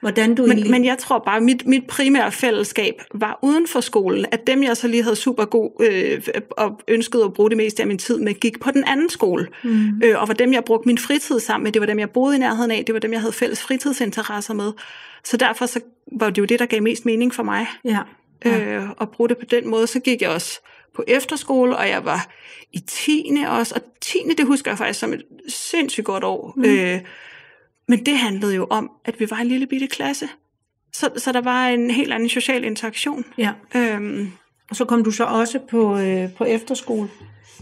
hvordan du egentlig... Men, men jeg tror bare, mit, mit primære fællesskab var uden for skolen. At dem, jeg så lige havde super god øh, og ønskede at bruge det meste af min tid med, gik på den anden skole. Mm. Øh, og var dem, jeg brugte min fritid sammen med. Det var dem, jeg boede i nærheden af. Det var dem, jeg havde fælles fritidsinteresser med. Så derfor så var det jo det, der gav mest mening for mig. ja. Ja. Øh, og bruge det på den måde. Så gik jeg også på efterskole, og jeg var i 10. også. Og 10. det husker jeg faktisk som et sindssygt godt år. Mm. Øh, men det handlede jo om, at vi var en lille bitte klasse. Så, så der var en helt anden social interaktion. ja. Øhm, Og så kom du så også på, øh, på efterskole.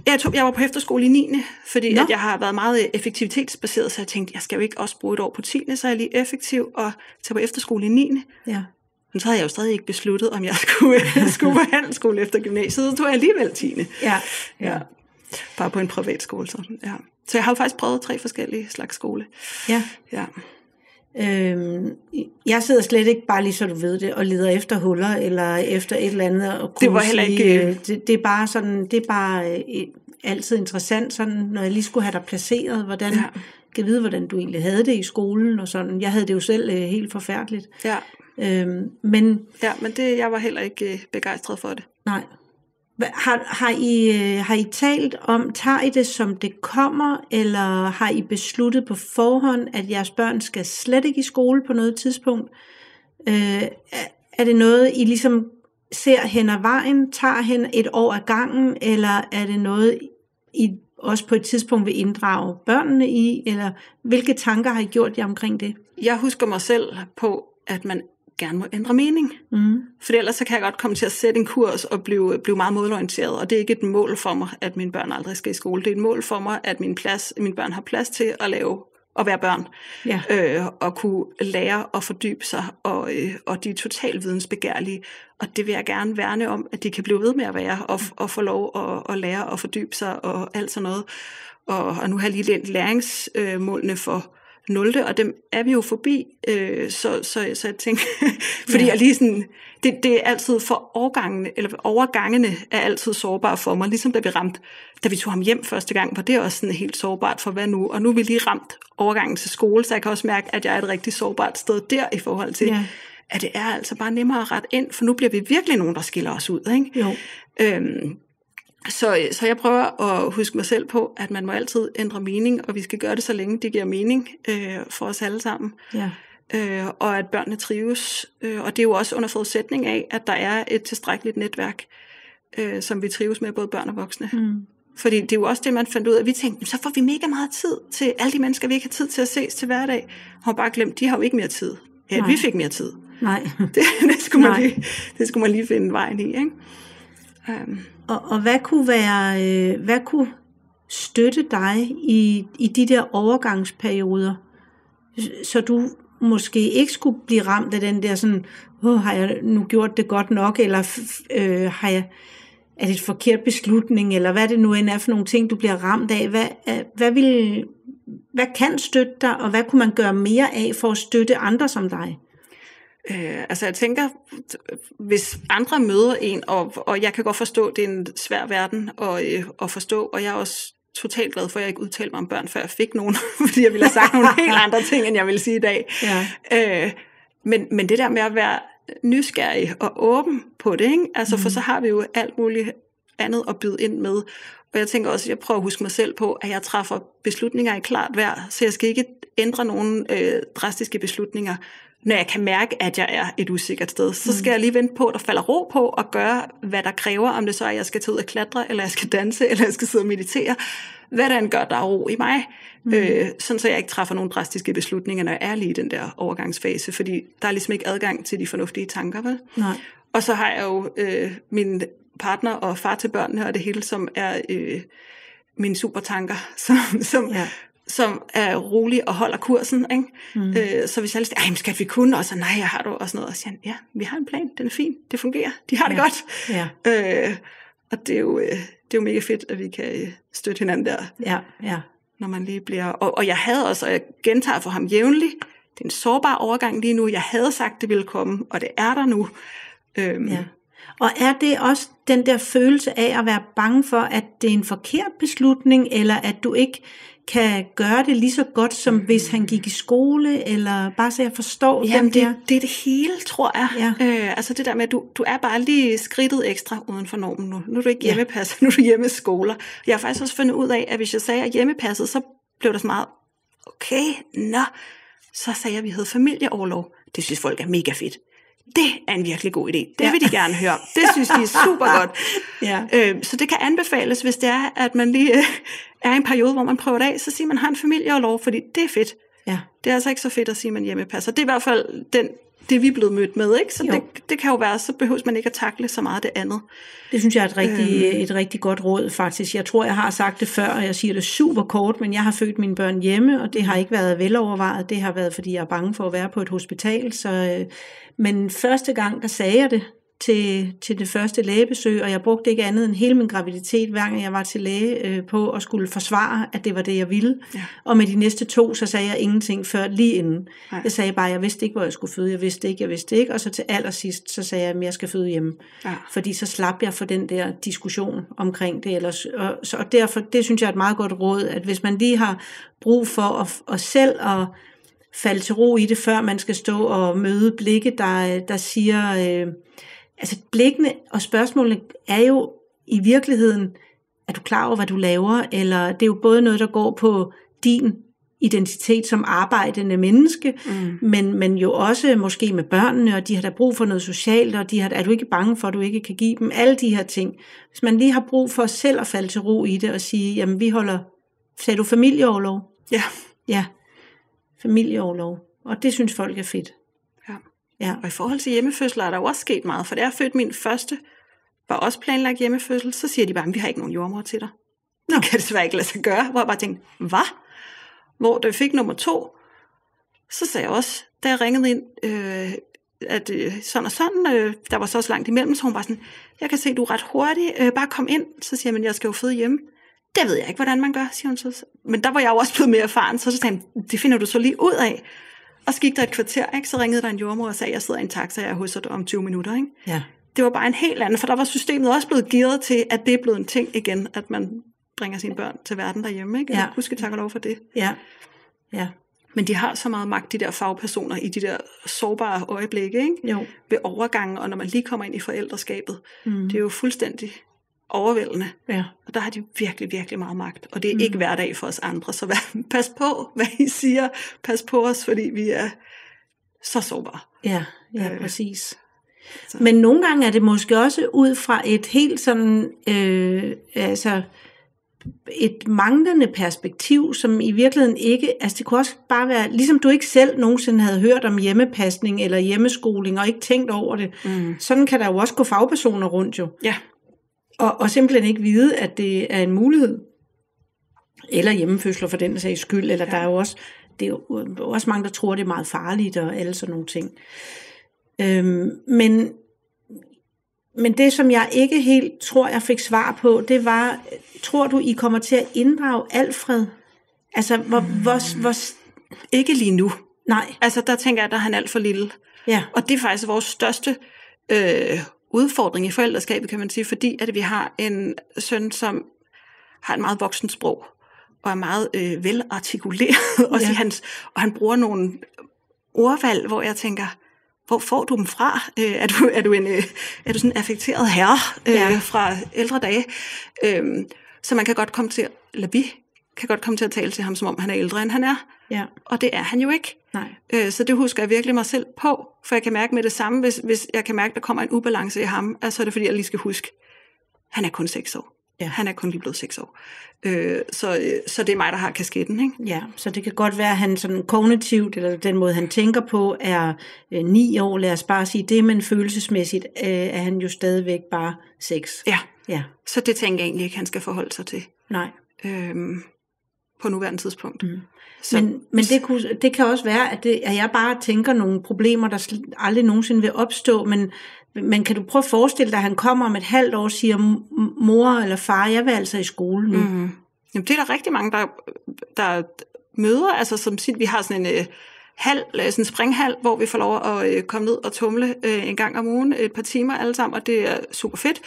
jeg, tog, jeg var på efterskole i 9. Fordi Nå. at jeg har været meget effektivitetsbaseret, så jeg tænkte, jeg skal jo ikke også bruge et år på 10. Så er jeg lige effektiv og tage på efterskole i 9. Ja. Men så havde jeg jo stadig ikke besluttet, om jeg skulle, skulle på handelsskole efter gymnasiet. Så tog jeg alligevel 10. Ja. Ja. Bare på en privatskole. Så, ja. så jeg har jo faktisk prøvet tre forskellige slags skole. ja. Ja. Øhm, jeg sidder slet ikke bare lige så du ved det og leder efter huller eller efter et eller andet og Det var heller sige, ikke- øh, det, det er bare sådan det er bare øh, altid interessant sådan når jeg lige skulle have dig placeret hvordan Ja. kan vide hvordan du egentlig havde det i skolen og sådan jeg havde det jo selv øh, helt forfærdeligt Ja. øhm, men ja, men det, jeg var heller ikke øh, begejstret for det. nej har, har, I, øh, har I talt om, tager I det som det kommer, eller har I besluttet på forhånd, at jeres børn skal slet ikke i skole på noget tidspunkt? Øh, er- er det noget, I ligesom ser hen ad vejen, tager hen et år ad gangen, eller er det noget, I også på et tidspunkt vil inddrage børnene i, eller hvilke tanker har I gjort jer omkring det? Jeg husker mig selv på, at man gerne må ændre mening. Mm. For ellers så kan jeg godt komme til at sætte en kurs og blive, blive meget målorienteret. Og det er ikke et mål for mig, at mine børn aldrig skal i skole. Det er et mål for mig, at min plads, mine børn har plads til at lave at være børn. Ja. Øh, og kunne lære og fordybe sig. Og, øh, og de er totalt vidensbegærlige. Og det vil jeg gerne værne om, at de kan blive ved med at være. Og, og få lov at, at lære og fordybe sig og alt sådan noget. Og, og nu har jeg lige lært læringsmålene for 0. og dem er vi jo forbi, øh, så, så, så jeg tænker, fordi ja. jeg lige sådan, det, det er altid for overgangene, eller overgangene er altid sårbare for mig, ligesom da vi ramte, da vi tog ham hjem første gang, var det også sådan helt sårbart for hvad nu, og nu er vi lige ramt overgangen til skole, så jeg kan også mærke, at jeg er et rigtig sårbart sted der i forhold til, ja. at det er altså bare nemmere at rette ind, for nu bliver vi virkelig nogen, der skiller os ud, ikke? Jo. Øhm, så, så jeg prøver at huske mig selv på, at man må altid ændre mening, og vi skal gøre det så længe det giver mening øh, for os alle sammen. Ja. Øh, og at børnene trives. Øh, og det er jo også under forudsætning af, at der er et tilstrækkeligt netværk, øh, som vi trives med, både børn og voksne. Mm. Fordi det er jo også det, man fandt ud af. Vi tænkte, så får vi mega meget tid til alle de mennesker, vi ikke har tid til at ses til hverdag. Og har bare glemt, de har jo ikke mere tid. Ja, Nej. vi fik mere tid. Nej. Det, det, skulle man lige, det skulle man lige finde vejen i, ikke? Um. Og, og hvad kunne være, øh, hvad kunne støtte dig i, i de der overgangsperioder, så du måske ikke skulle blive ramt af den der sådan, oh, har jeg nu gjort det godt nok, eller øh, har jeg, er det et forkert beslutning, eller hvad det nu end er for nogle ting, du bliver ramt af. Hvad, øh, hvad, vil, hvad kan støtte dig, og hvad kunne man gøre mere af for at støtte andre som dig? Øh, altså jeg tænker, hvis andre møder en, og, og jeg kan godt forstå, at det er en svær verden at, øh, at forstå, og jeg er også totalt glad for, at jeg ikke udtalte mig om børn, før jeg fik nogen, fordi jeg ville have sagt nogle helt andre ting, end jeg vil sige i dag. Ja. Øh, men, men det der med at være nysgerrig og åben på det, ikke? Altså, mm. for så har vi jo alt muligt andet at byde ind med. Og jeg tænker også, at jeg prøver at huske mig selv på, at jeg træffer beslutninger i klart vejr, så jeg skal ikke ændre nogle øh, drastiske beslutninger, når jeg kan mærke, at jeg er et usikkert sted, så skal mm. jeg lige vente på, at der falder ro på, og gøre, hvad der kræver, om det så er, at jeg skal tage ud og klatre, eller jeg skal danse, eller jeg skal sidde og meditere. Hvad der end gør, der er ro i mig, mm. øh, sådan så jeg ikke træffer nogle drastiske beslutninger, når jeg er lige i den der overgangsfase, fordi der er ligesom ikke adgang til de fornuftige tanker, vel? Nej. Og så har jeg jo øh, min partner og far til børnene og det hele, som er øh, mine supertanker, som, som, ja som er rolig og holder kursen. Ikke? Mm. Øh, så hvis lige siger, skal vi kunne, og så nej, jeg har du, og sådan noget, og siger ja, vi har en plan, den er fin, det fungerer, de har det ja. godt. Ja. Øh, og det er, jo, øh, det er jo mega fedt, at vi kan øh, støtte hinanden der. Ja, ja. Når man lige bliver, og, og jeg havde også, og jeg gentager for ham jævnligt, det er en sårbar overgang lige nu, jeg havde sagt, det ville komme, og det er der nu. Øhm, ja. Og er det også den der følelse af at være bange for, at det er en forkert beslutning, eller at du ikke kan gøre det lige så godt, som mm. hvis han gik i skole, eller bare så jeg forstår Jamen, det, der. det er det hele, tror jeg. Ja. Øh, altså det der med, at du, du er bare lige skridtet ekstra uden for normen nu. Nu er du ikke hjemmepasset, ja. nu er du hjemme skoler. Jeg har faktisk også fundet ud af, at hvis jeg sagde, at hjemmepasset, så blev der så meget, okay, nå, så sagde jeg, at vi havde familieoverlov. Det synes folk er mega fedt det er en virkelig god idé. Det ja. vil de gerne høre. Det synes de er super godt. ja. øh, så det kan anbefales, hvis det er, at man lige øh, er i en periode, hvor man prøver det af, så siger man, har en familie og lov, fordi det er fedt. Ja. Det er altså ikke så fedt at sige, at man hjemmepasser. Det er i hvert fald den, det, vi er blevet mødt med. Ikke? Så det, det kan jo være, så behøver man ikke at takle så meget det andet. Det synes jeg er et rigtig, øhm. et rigtig godt råd, faktisk. Jeg tror, jeg har sagt det før, og jeg siger det super kort, men jeg har født mine børn hjemme, og det har ikke været velovervejet. Det har været, fordi jeg er bange for at være på et hospital. Så, øh, men første gang, der sagde jeg det til, til det første lægebesøg, og jeg brugte ikke andet end hele min graviditet, hver gang jeg var til læge, øh, på at skulle forsvare, at det var det, jeg ville. Ja. Og med de næste to, så sagde jeg ingenting før lige inden. Nej. Jeg sagde bare, jeg vidste ikke, hvor jeg skulle føde, jeg vidste ikke, jeg vidste ikke, og så til allersidst, så sagde jeg, at jeg skal føde hjemme. Ja. Fordi så slap jeg for den der diskussion omkring det. Ellers, og, så, og derfor, det synes jeg er et meget godt råd, at hvis man lige har brug for at, at selv at falde til ro i det, før man skal stå og møde blikke, der, der siger... Øh, altså blikkene og spørgsmålene er jo i virkeligheden, er du klar over, hvad du laver, eller det er jo både noget, der går på din identitet som arbejdende menneske, mm. men, men jo også måske med børnene, og de har da brug for noget socialt, og de har, er du ikke bange for, at du ikke kan give dem alle de her ting. Hvis man lige har brug for selv at falde til ro i det og sige, jamen vi holder, sagde du familieoverlov? Ja. Ja, familieoverlov. Og det synes folk er fedt. Ja. Og i forhold til hjemmefødsler er der jo også sket meget, for da jeg fødte min første, var også planlagt hjemmefødsel, så siger de bare, vi har ikke nogen jordmor til dig. Nå. Det kan desværre ikke lade sig gøre. Hvor jeg bare tænkte, hvad? Hvor da vi fik nummer to, så sagde jeg også, da jeg ringede ind, øh, at øh, sådan og sådan, øh, der var så også langt imellem, så hun var sådan, jeg kan se, du er ret hurtig, øh, bare kom ind. Så siger man, jeg skal jo føde hjemme. det ved jeg ikke, hvordan man gør, siger hun så. Men der var jeg jo også blevet mere erfaren, så så sagde han, det finder du så lige ud af. Og så gik der et kvarter, ikke? så ringede der en jordmor og sagde, jeg sidder i en taxa, jeg er hos dig om 20 minutter. Ikke? Ja. Det var bare en helt anden, for der var systemet også blevet gearet til, at det er blevet en ting igen, at man bringer sine børn til verden derhjemme. Ikke? Ja. Ja. Husk tak og lov for det. Ja. Ja. Men de har så meget magt, de der fagpersoner, i de der sårbare øjeblikke, ikke? Jo. ved overgangen, og når man lige kommer ind i forældreskabet. Mm. Det er jo fuldstændig overvældende. Ja. Og der har de virkelig, virkelig meget magt. Og det er mm. ikke hverdag for os andre. Så vær, pas på, hvad I siger. Pas på os, fordi vi er så sårbare. Ja, ja, Øh, præcis. så. Men nogle gange er det måske også ud fra et helt sådan, øh, altså et manglende perspektiv, som i virkeligheden ikke, altså det kunne også bare være, ligesom du ikke selv nogensinde havde hørt om hjemmepasning eller hjemmeskoling, og ikke tænkt over det, Mm. sådan kan der jo også gå fagpersoner rundt jo, Ja, og, og simpelthen ikke vide, at det er en mulighed, eller hjemmefødsler for den sags skyld, eller ja. der er jo også, det er jo også mange, der tror, det er meget farligt, og alle sådan nogle ting. Øhm, men, men det, som jeg ikke helt tror, jeg fik svar på, det var, tror du, I kommer til at inddrage Alfred? Altså, hvor, hvor, hvor, ikke lige nu. nej, Altså, der tænker jeg, der er han alt for lille. ja, Og det er faktisk vores største øh, udfordring i forældreskabet, kan man sige, fordi at vi har en søn, som har et meget voksent sprog, og er meget øh, velartikuleret, også Ja. i hans, og han bruger nogle ordvalg, hvor jeg tænker, hvor får du dem fra? Øh, er, du, er, du en, øh, er du sådan en affekteret herre øh, ja. fra ældre dage? Øh, så man kan godt komme til, eller vi kan godt komme til at tale til ham, som om han er ældre, end han er. ja, Og det er han jo ikke. nej, Øh, Så det husker jeg virkelig mig selv på, for jeg kan mærke med det samme, hvis, hvis jeg kan mærke, der kommer en ubalance i ham, altså er det fordi, jeg lige skal huske, han er kun 6 år. Ja. Han er kun lige blevet 6 år. Øh, så, øh, så det er mig, der har kasketten. Ikke? ja, så det kan godt være, at han sådan kognitivt, eller den måde, han tænker på, er øh, ni år, lad os bare sige det, men følelsesmæssigt øh, er han jo stadigvæk bare seks. Ja, Ja, så det tænker jeg egentlig ikke, han skal forholde sig til nej. øh, på nuværende tidspunkt. Mm. Så, men men det, kunne, det kan også være, at, det, at jeg bare tænker nogle problemer, der aldrig nogensinde vil opstå, men, men kan du prøve at forestille dig, at han kommer om et halvt år og siger, "M- mor eller far, jeg vil altså i skole nu. Mm. Jamen, det er der rigtig mange, der, der møder, altså som siger, vi har sådan en øh, hal, øh, sådan en springhal, hvor vi får lov at øh, komme ned og tumle øh, en gang om ugen, et par timer alle sammen, og det er super fedt.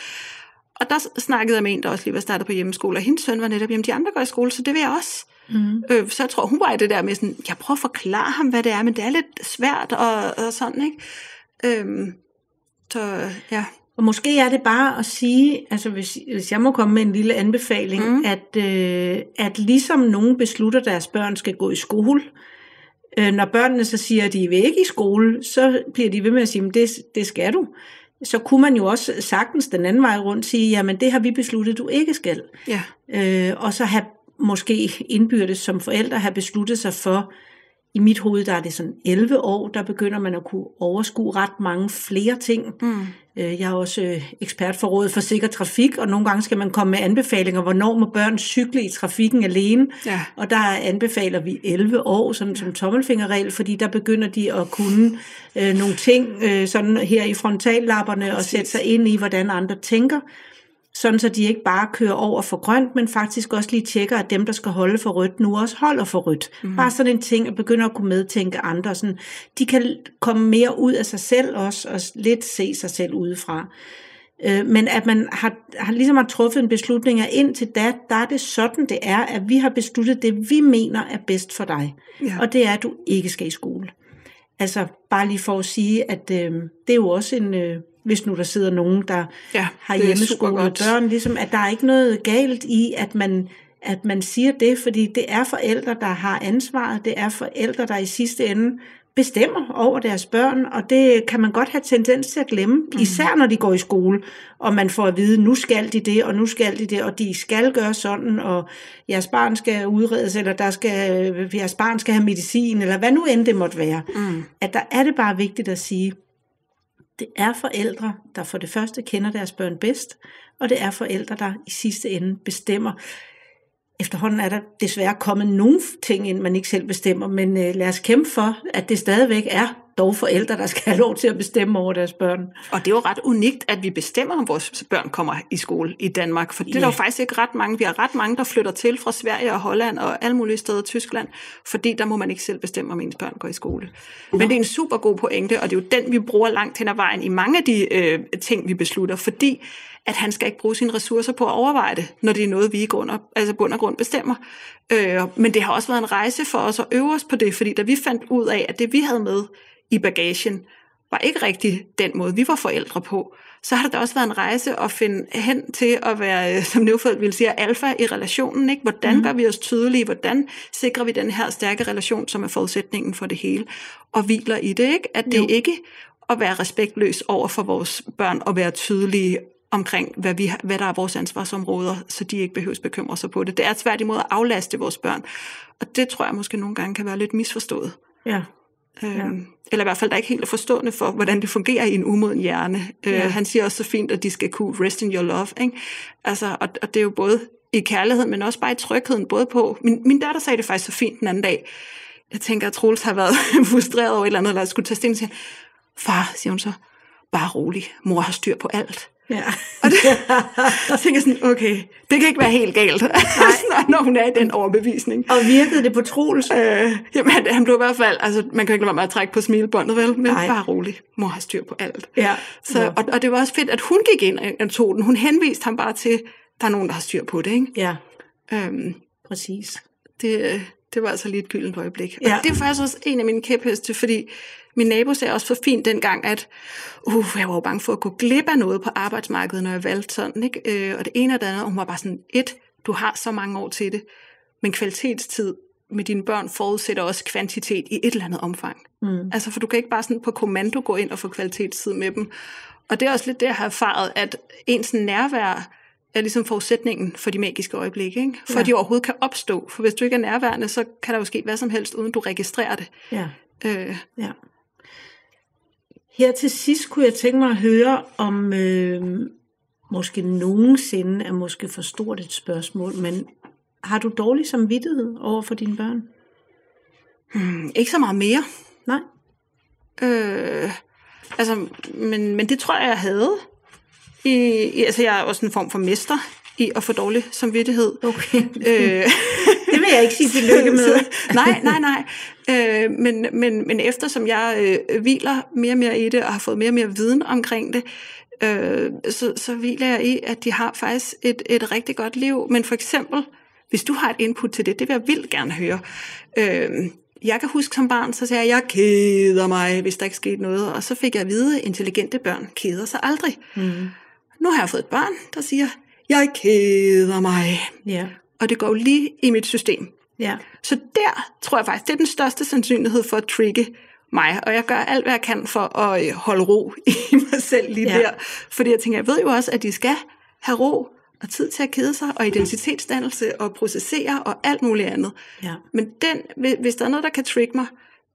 Og der snakkede jeg med en, der også lige var startet på hjemmeskole, og hendes søn var netop, jamen de andre går i skole, så det vil jeg også. Mm. Øh, så jeg tror, hun var i det der med sådan, jeg prøver at forklare ham, hvad det er, men det er lidt svært og, og sådan, ikke? Øhm, så ja. Og måske er det bare at sige, altså hvis, hvis jeg må komme med en lille anbefaling, mm. At, øh, at ligesom nogen beslutter, at deres børn skal gå i skole, øh, når børnene så siger, at de vil ikke i skole, så bliver de ved med at sige, at det, det skal du. Så kunne man jo også sagtens den anden vej rundt sige, jamen det har vi besluttet, du ikke skal. Ja. Øh, og så have måske indbyrdes som forældre have besluttet sig for, i mit hoved, der er det sådan 11 år, der begynder man at kunne overskue ret mange flere ting. Mm. Øh, Jeg er også øh, ekspert for Rådet for Sikker Trafik, og nogle gange skal man komme med anbefalinger, hvornår må børn cykle i trafikken alene. Ja. Og der anbefaler vi 11 år, sådan som tommelfingerregel, fordi der begynder de at kunne øh, nogle ting øh, sådan her i frontallapperne og sætte sig ind i, hvordan andre tænker. Sådan så de ikke bare kører over for grønt, men faktisk også lige tjekker, at dem, der skal holde for rødt, nu også holder for rødt. Mm. Bare sådan en ting, at begynder at kunne medtænke andre. Sådan, de kan komme mere ud af sig selv også, og lidt se sig selv udefra. Øh, men at man har, har ligesom har truffet en beslutning, at indtil da, der er det sådan, det er, at vi har besluttet det, vi mener er bedst for dig. Ja. Og det er, at du ikke skal i skole. Altså bare lige for at sige, at øh, det er jo også en, øh, hvis nu der sidder nogen, der Ja, har hjemmeskole børn, ligesom at der er ikke noget galt i, at man, at man siger det, fordi det er forældre, der har ansvaret, det er forældre, der i sidste ende bestemmer over deres børn, og det kan man godt have tendens til at glemme, mm. især når de går i skole, og man får at vide, nu skal de det, og nu skal de det, og de skal gøre sådan, og jeres barn skal udredes, eller der skal, jeres barn skal have medicin, eller hvad nu end det måtte være. Mm. At der er det bare vigtigt at sige, det er forældre, der for det første kender deres børn bedst, og det er forældre, der i sidste ende bestemmer. Efterhånden er der desværre kommet nogle ting ind, man ikke selv bestemmer, men øh, lad os kæmpe for, at det stadigvæk er dog forældre, der skal have lov til at bestemme over deres børn. Og det er jo ret unikt, at vi bestemmer, om vores børn kommer i skole i Danmark. For det er Ja. der jo faktisk ikke ret mange. Vi har ret mange, der flytter til fra Sverige og Holland og alle mulige steder i Tyskland, fordi der må man ikke selv bestemme, om ens børn går i skole. Men det er en super god pointe, og det er jo den, vi bruger langt hen ad vejen i mange af de øh, ting, vi beslutter, fordi at han skal ikke bruge sine ressourcer på at overveje det, når det er noget, vi i grund og, altså bund og grund bestemmer. Øh, men det har også været en rejse for os at øve os på det, fordi da vi fandt ud af, at det vi havde med i bagagen, var ikke rigtig den måde, vi var forældre på, så har det da også været en rejse at finde hen til at være, øh, som Neufeldt ville sige, alfa i relationen. Ikke? Hvordan mm. gør vi os tydelige? Hvordan sikrer vi den her stærke relation, som er forudsætningen for det hele? Og hviler i det, ikke? At det Jo. ikke at være respektløs over for vores børn og være tydelige omkring, hvad, vi, hvad der er vores ansvarsområder, så de ikke behøver bekymre sig på det. Det er tværtimod at aflaste vores børn. Og det tror jeg måske nogle gange kan være lidt misforstået. Ja. Øhm, eller i hvert fald, der er ikke helt er forstående for, hvordan det fungerer i en umoden hjerne. Øh, Ja. Han siger også så fint, at de skal kunne rest in your love. Ikke? Altså, og, og det er jo både i kærlighed, men også bare i trygheden. Både på, min, min datter sagde det faktisk så fint den anden dag. Jeg tænker, at Troels har været frustreret over et eller andet, eller skulle tage stilling til. Far, siger hun så, bare rolig. Mor har styr på alt. Ja. Og det, så tænker jeg sådan, okay, det kan ikke være helt galt, når hun er i den overbevisning. Og virkede det på Troels? Øh, jamen, han, han blev i hvert fald, altså man kan ikke lade være med at trække på smilebåndet, vel? Men Nej. bare rolig, mor har styr på alt. Ja. Så, og, og det var også fedt, at hun gik ind og tog den. Hun henviste ham bare til, der er nogen, der har styr på det, ikke? Ja, Øhm, præcis. det, øh, det var altså lige et gyldent øjeblik. Ja. Og det er faktisk også en af mine kæpheste, fordi min nabo sagde også for fint dengang, at uh, jeg var jo bange for at gå glip af noget på arbejdsmarkedet, når jeg valgte sådan. Ikke? Øh, og det ene og det andet, og hun var bare sådan, et, du har så mange år til det, men kvalitetstid med dine børn forudsætter også kvantitet i et eller andet omfang. Mm. Altså, for du kan ikke bare sådan på kommando gå ind og få kvalitetstid med dem. Og det er også lidt det, jeg har erfaret, at ens nærvær er ligesom forudsætningen for de magiske øjeblikke, ikke? for Ja. at de overhovedet kan opstå. For hvis du ikke er nærværende, så kan der jo ske hvad som helst, uden du registrerer det. Ja. Øh, Ja. Her til sidst kunne jeg tænke mig at høre, om øh, måske nogensinde er måske for stort et spørgsmål, men har du dårlig samvittighed over for dine børn? hmm, ikke så meget mere. Nej. Øh, altså, men, men det tror jeg, jeg havde. I, i, altså, jeg er også en form for mester i at få dårlig samvittighed. Okay. Øh, Det vil jeg ikke sige tillykke med. nej, nej, nej. Øh, men, men, men eftersom jeg øh, hviler mere og mere i det, og har fået mere og mere viden omkring det, øh, så, så hviler jeg i, at de har faktisk et, et rigtig godt liv. Men for eksempel, hvis du har et input til det, det vil jeg vildt gerne høre. Øh, jeg kan huske som barn, så sagde jeg, jeg keder mig, hvis der ikke skete noget. Og så fik jeg at vide, at intelligente børn keder sig aldrig. Mm. Nu har jeg fået et barn, der siger, jeg keder mig. Ja. Og det går lige i mit system. Ja. Så der tror jeg faktisk, det er den største sandsynlighed for at trigge mig, og jeg gør alt, hvad jeg kan for at øh, holde ro i mig selv lige Ja. der. Fordi jeg tænker, jeg ved jo også, at de skal have ro og tid til at kede sig, og identitetsdannelse og processere og alt muligt andet. Ja. Men den, hvis- hvis der er noget, der kan trigge mig,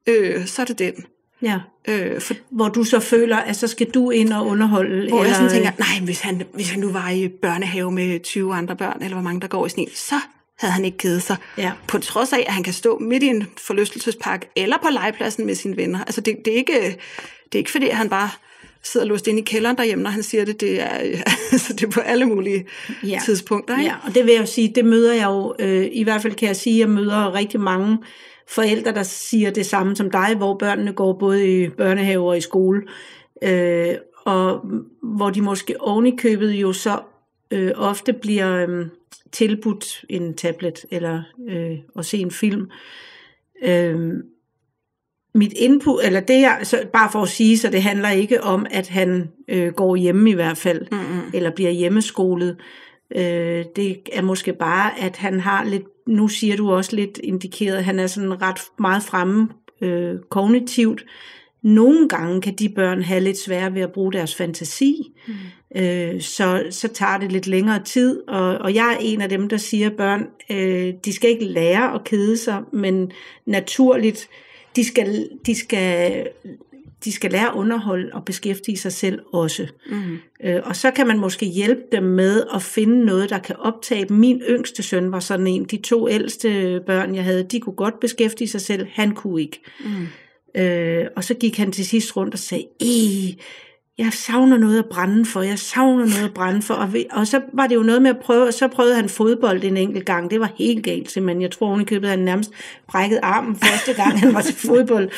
øh, så er det den. Ja. Øh, for, Hvor du så føler, at så skal du ind og underholde. hvor jeg sådan eller- tænker, nej, hvis han, hvis han nu var i børnehave med 20 andre børn, eller hvor mange der går i en, så havde han ikke kedet sig. Ja. På trods af, at han kan stå midt i en forlystelsespark, eller på legepladsen med sine venner. Altså det, det, er, ikke, det er ikke fordi, han bare sidder låst inde i kælderen derhjemme, når han siger det. Det er, altså, det er på alle mulige ja. tidspunkter. Ikke? Ja, og det vil jeg jo sige, det møder jeg jo, øh, i hvert fald kan jeg sige, at jeg møder rigtig mange forældre, der siger det samme som dig, hvor børnene går både i børnehave og i skole, øh, og hvor de måske oven i købet jo så øh, ofte bliver øh, tilbudt en tablet eller øh, at se en film. Øh, mit input, eller det jeg, så bare for at sige, så det handler ikke om, at han øh, går hjemme i hvert fald, Mm-mm. eller bliver hjemmeskolet. Øh, det er måske bare, at han har lidt, nu siger du også lidt indikeret, at han er sådan ret meget fremme øh, kognitivt. Nogle gange kan de børn have lidt svært ved at bruge deres fantasi, mm. øh, så, så tager det lidt længere tid, og, og jeg er en af dem, der siger, at børn, øh, de skal ikke lære at kede sig, men naturligt, de skal, de skal, de skal lære at underholde og beskæftige sig selv også. Mm. Øh, og så kan man måske hjælpe dem med at finde noget, der kan optage dem. Min yngste søn var sådan en. De to ældste børn, jeg havde, de kunne godt beskæftige sig selv. Han kunne ikke. Mm. Øh, og så gik han til sidst rundt og sagde, jeg savner noget at brænde for, jeg savner noget at brænde for. Og, og så var det jo noget med at prøve, og så prøvede han fodbold en enkelt gang. Det var helt galt simpelthen. Jeg tror, hun købet han nærmest brækket armen første gang, han var til fodbold.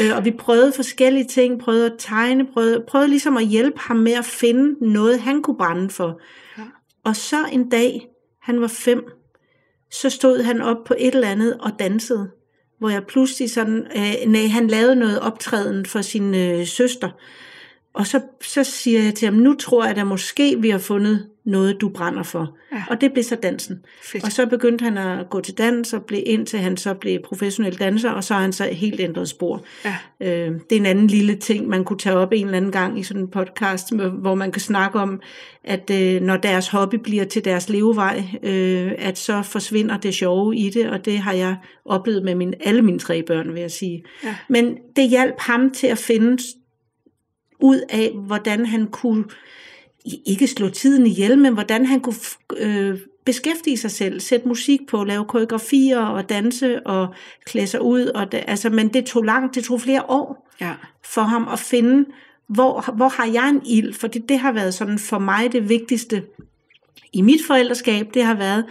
Øh, og vi prøvede forskellige ting, prøvede at tegne, prøvede, prøvede ligesom at hjælpe ham med at finde noget, han kunne brænde for. Ja. Og så en dag, han var fem, så stod han op på et eller andet og dansede hvor jeg pludselig sådan, øh, nej, han lavede noget optræden for sin øh, søster, og så, så siger jeg til ham, nu tror jeg da måske, vi har fundet noget, du brænder for. Ja. Og det blev så dansen. Fedt. Og så begyndte han at gå til dans, og blev, indtil han så blev professionel danser, og så har han så helt ændret spor. Ja. Øh, det er en anden lille ting, man kunne tage op en eller anden gang i sådan en podcast, hvor man kan snakke om, at øh, når deres hobby bliver til deres levevej, øh, at så forsvinder det sjove i det, og det har jeg oplevet med min, alle mine tre børn, vil jeg sige. Ja. Men det hjalp ham til at finde ud af, hvordan han kunne ikke slå tiden ihjel, men hvordan han kunne øh, beskæftige sig selv, sætte musik på, lave koreografier og danse og klæde sig ud. Og det, altså, men det tog langt, det tog flere år ja. for ham at finde, hvor, hvor har jeg en ild? For det, det har været sådan for mig det vigtigste i mit forældreskab, det har været,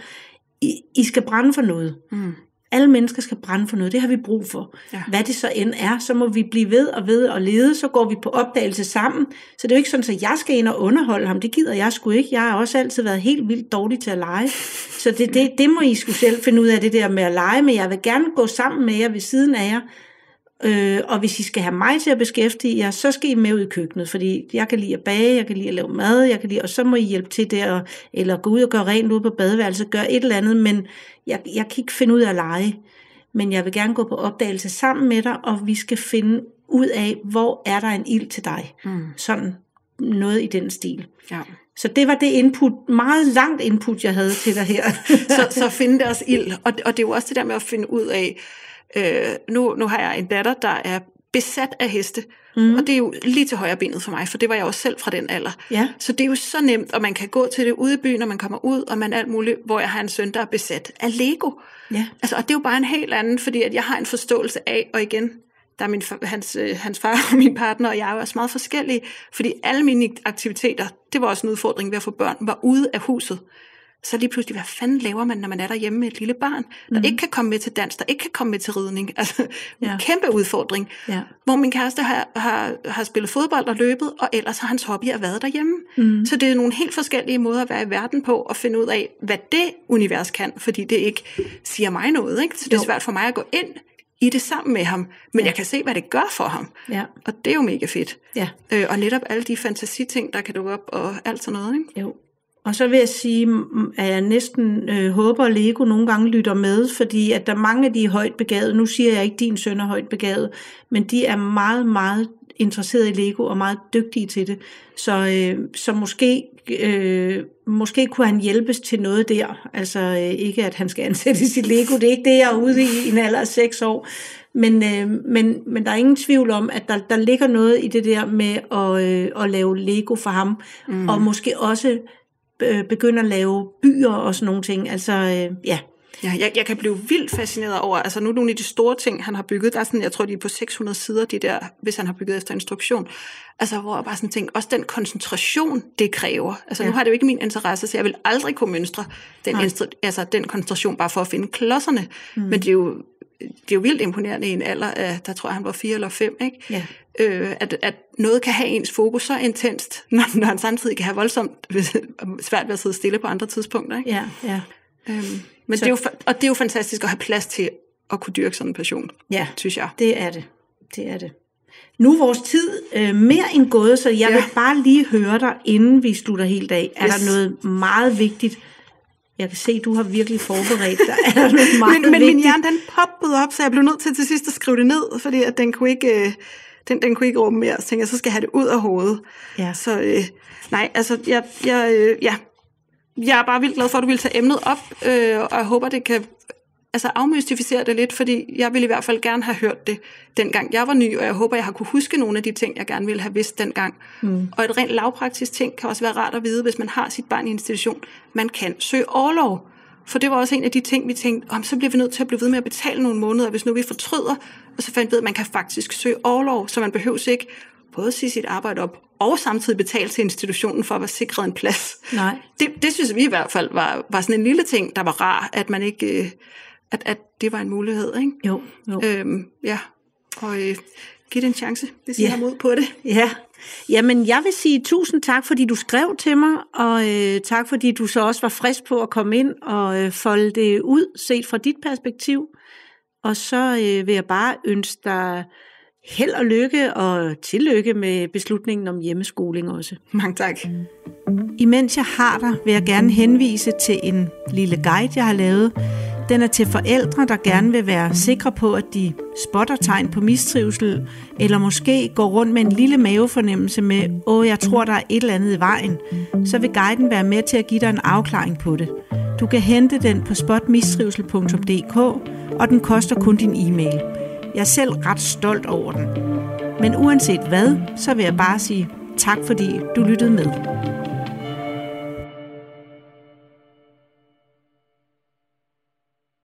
I, I skal brænde for noget. Mm. Alle mennesker skal brænde for noget, det har vi brug for. Ja. Hvad det så end er, så må vi blive ved og ved og lede, så går vi på opdagelse sammen. Så det er jo ikke sådan, at jeg skal ind og underholde ham, det gider jeg sgu ikke. Jeg har også altid været helt vildt dårlig til at lege. Så det, det, det må I skulle selv finde ud af, det der med at lege, men jeg vil gerne gå sammen med jer ved siden af jer, Øh, og hvis I skal have mig til at beskæftige jer, så skal I med ud i køkkenet, fordi jeg kan lide at bage, jeg kan lide at lave mad, jeg kan lide, og så må I hjælpe til der, eller gå ud og gøre rent ud på badeværelset, gøre et eller andet, men jeg, jeg kan ikke finde ud af at lege. Men jeg vil gerne gå på opdagelse sammen med dig, og vi skal finde ud af, hvor er der en ild til dig. Mm. Sådan noget i den stil. Ja. Så det var det input, meget langt input, jeg havde til dig her. så, så finde deres ild, og, og det er jo også det der med at finde ud af, Øh, nu, nu har jeg en datter, der er besat af heste, mm. og det er jo lige til højre benet for mig, for det var jeg også selv fra den alder. Ja. Så det er jo så nemt, og man kan gå til det ude i byen, når man kommer ud, og man alt muligt, hvor jeg har en søn, der er besat af Lego. Ja. Altså, og det er jo bare en helt anden, fordi at jeg har en forståelse af, og igen, der er min, hans, øh, hans far og min partner, og jeg er også meget forskellige, fordi alle mine aktiviteter, det var også en udfordring ved at få børn, var ude af huset så lige pludselig, hvad fanden laver man, når man er derhjemme med et lille barn, der mm. ikke kan komme med til dans, der ikke kan komme med til ridning. Altså, ja. en kæmpe udfordring. Ja. Hvor min kæreste har, har, har spillet fodbold og løbet, og ellers har hans hobby at været derhjemme. Mm. Så det er nogle helt forskellige måder at være i verden på, og finde ud af, hvad det univers kan, fordi det ikke siger mig noget. Ikke? Så det er jo. svært for mig at gå ind i det sammen med ham, men ja. jeg kan se, hvad det gør for ham. Ja. Og det er jo mega fedt. Ja. Øh, og netop alle de fantasiting, der kan dukke op, og alt sådan noget. Ikke? Jo. Og så vil jeg sige, at jeg næsten øh, håber, at Lego nogle gange lytter med, fordi at der er mange af de er højt begavede. Nu siger jeg ikke, at din søn er højt begavet, men de er meget, meget interesseret i Lego og meget dygtige til det. Så, øh, så måske, øh, måske kunne han hjælpes til noget der. Altså øh, ikke, at han skal ansætte sit Lego. Det er ikke det, jeg er ude i i en alder af seks år. Men, øh, men, men der er ingen tvivl om, at der, der ligger noget i det der med at, øh, at lave Lego for ham. Mm. Og måske også begynde at lave byer og sådan nogle ting. Altså, øh, ja. Ja, jeg, jeg kan blive vildt fascineret over, altså nu nogle af de store ting, han har bygget, der er sådan, jeg tror, de er på 600 sider, de der, hvis han har bygget efter instruktion. Altså, hvor jeg bare sådan tænker, også den koncentration, det kræver. Altså, ja. nu har det jo ikke min interesse, så jeg vil aldrig kunne mønstre den, altså, den koncentration bare for at finde klodserne. Mm. Men det er jo det er jo vildt imponerende i en alder af, der tror jeg, han var fire eller fem, ikke? Ja. Øh, at, at noget kan have ens fokus så intenst, når, når han samtidig kan have voldsomt svært ved at sidde stille på andre tidspunkter. Ikke? Ja, ja. Øhm, men så, det er jo, og det er jo fantastisk at have plads til at kunne dyrke sådan en passion, ja, synes jeg. det er det. Det er det. Nu er vores tid øh, mere end gået, så jeg ja. vil bare lige høre dig, inden vi slutter helt af. Er yes. der noget meget vigtigt, jeg kan se, du har virkelig forberedt dig. Er der noget meget men, men min hjerne, den poppede op, så jeg blev nødt til til sidst at skrive det ned, fordi at den kunne ikke, øh, den, den kunne ikke råbe mere. Så tænkte jeg, så skal jeg have det ud af hovedet. Ja. Så øh, nej, altså, jeg, jeg, øh, ja. jeg er bare vildt glad for, at du vil tage emnet op, øh, og jeg håber, det kan altså afmystificere det lidt, fordi jeg ville i hvert fald gerne have hørt det, dengang jeg var ny, og jeg håber, jeg har kunne huske nogle af de ting, jeg gerne ville have vidst dengang. Mm. Og et rent lavpraktisk ting kan også være rart at vide, hvis man har sit barn i institution. Man kan søge overlov, For det var også en af de ting, vi tænkte, om så bliver vi nødt til at blive ved med at betale nogle måneder, hvis nu vi fortryder. Og så fandt vi ud at man kan faktisk søge overlov, så man behøver ikke både sige sit arbejde op, og samtidig betale til institutionen for at være sikret en plads. Nej. Det, det synes vi i hvert fald var, var sådan en lille ting, der var rar, at man ikke, øh, at, at det var en mulighed. Ikke? Jo, jo. Øhm, ja, og øh, give det en chance, hvis I Ja. har mod på det. Ja, jamen jeg vil sige tusind tak, fordi du skrev til mig, og øh, tak fordi du så også var frisk på at komme ind og øh, folde det ud, set fra dit perspektiv. Og så øh, vil jeg bare ønske dig held og lykke og tillykke med beslutningen om hjemmeskoling også. Mange tak. Imens jeg har dig, vil jeg gerne henvise til en lille guide, jeg har lavet. Den er til forældre, der gerne vil være sikre på, at de spotter tegn på mistrivsel, eller måske går rundt med en lille mavefornemmelse med, åh, jeg tror, der er et eller andet i vejen. Så vil guiden være med til at give dig en afklaring på det. Du kan hente den på spotmistrivsel.dk, og den koster kun din e-mail. Jeg er selv ret stolt over den. Men uanset hvad, så vil jeg bare sige tak, fordi du lyttede med.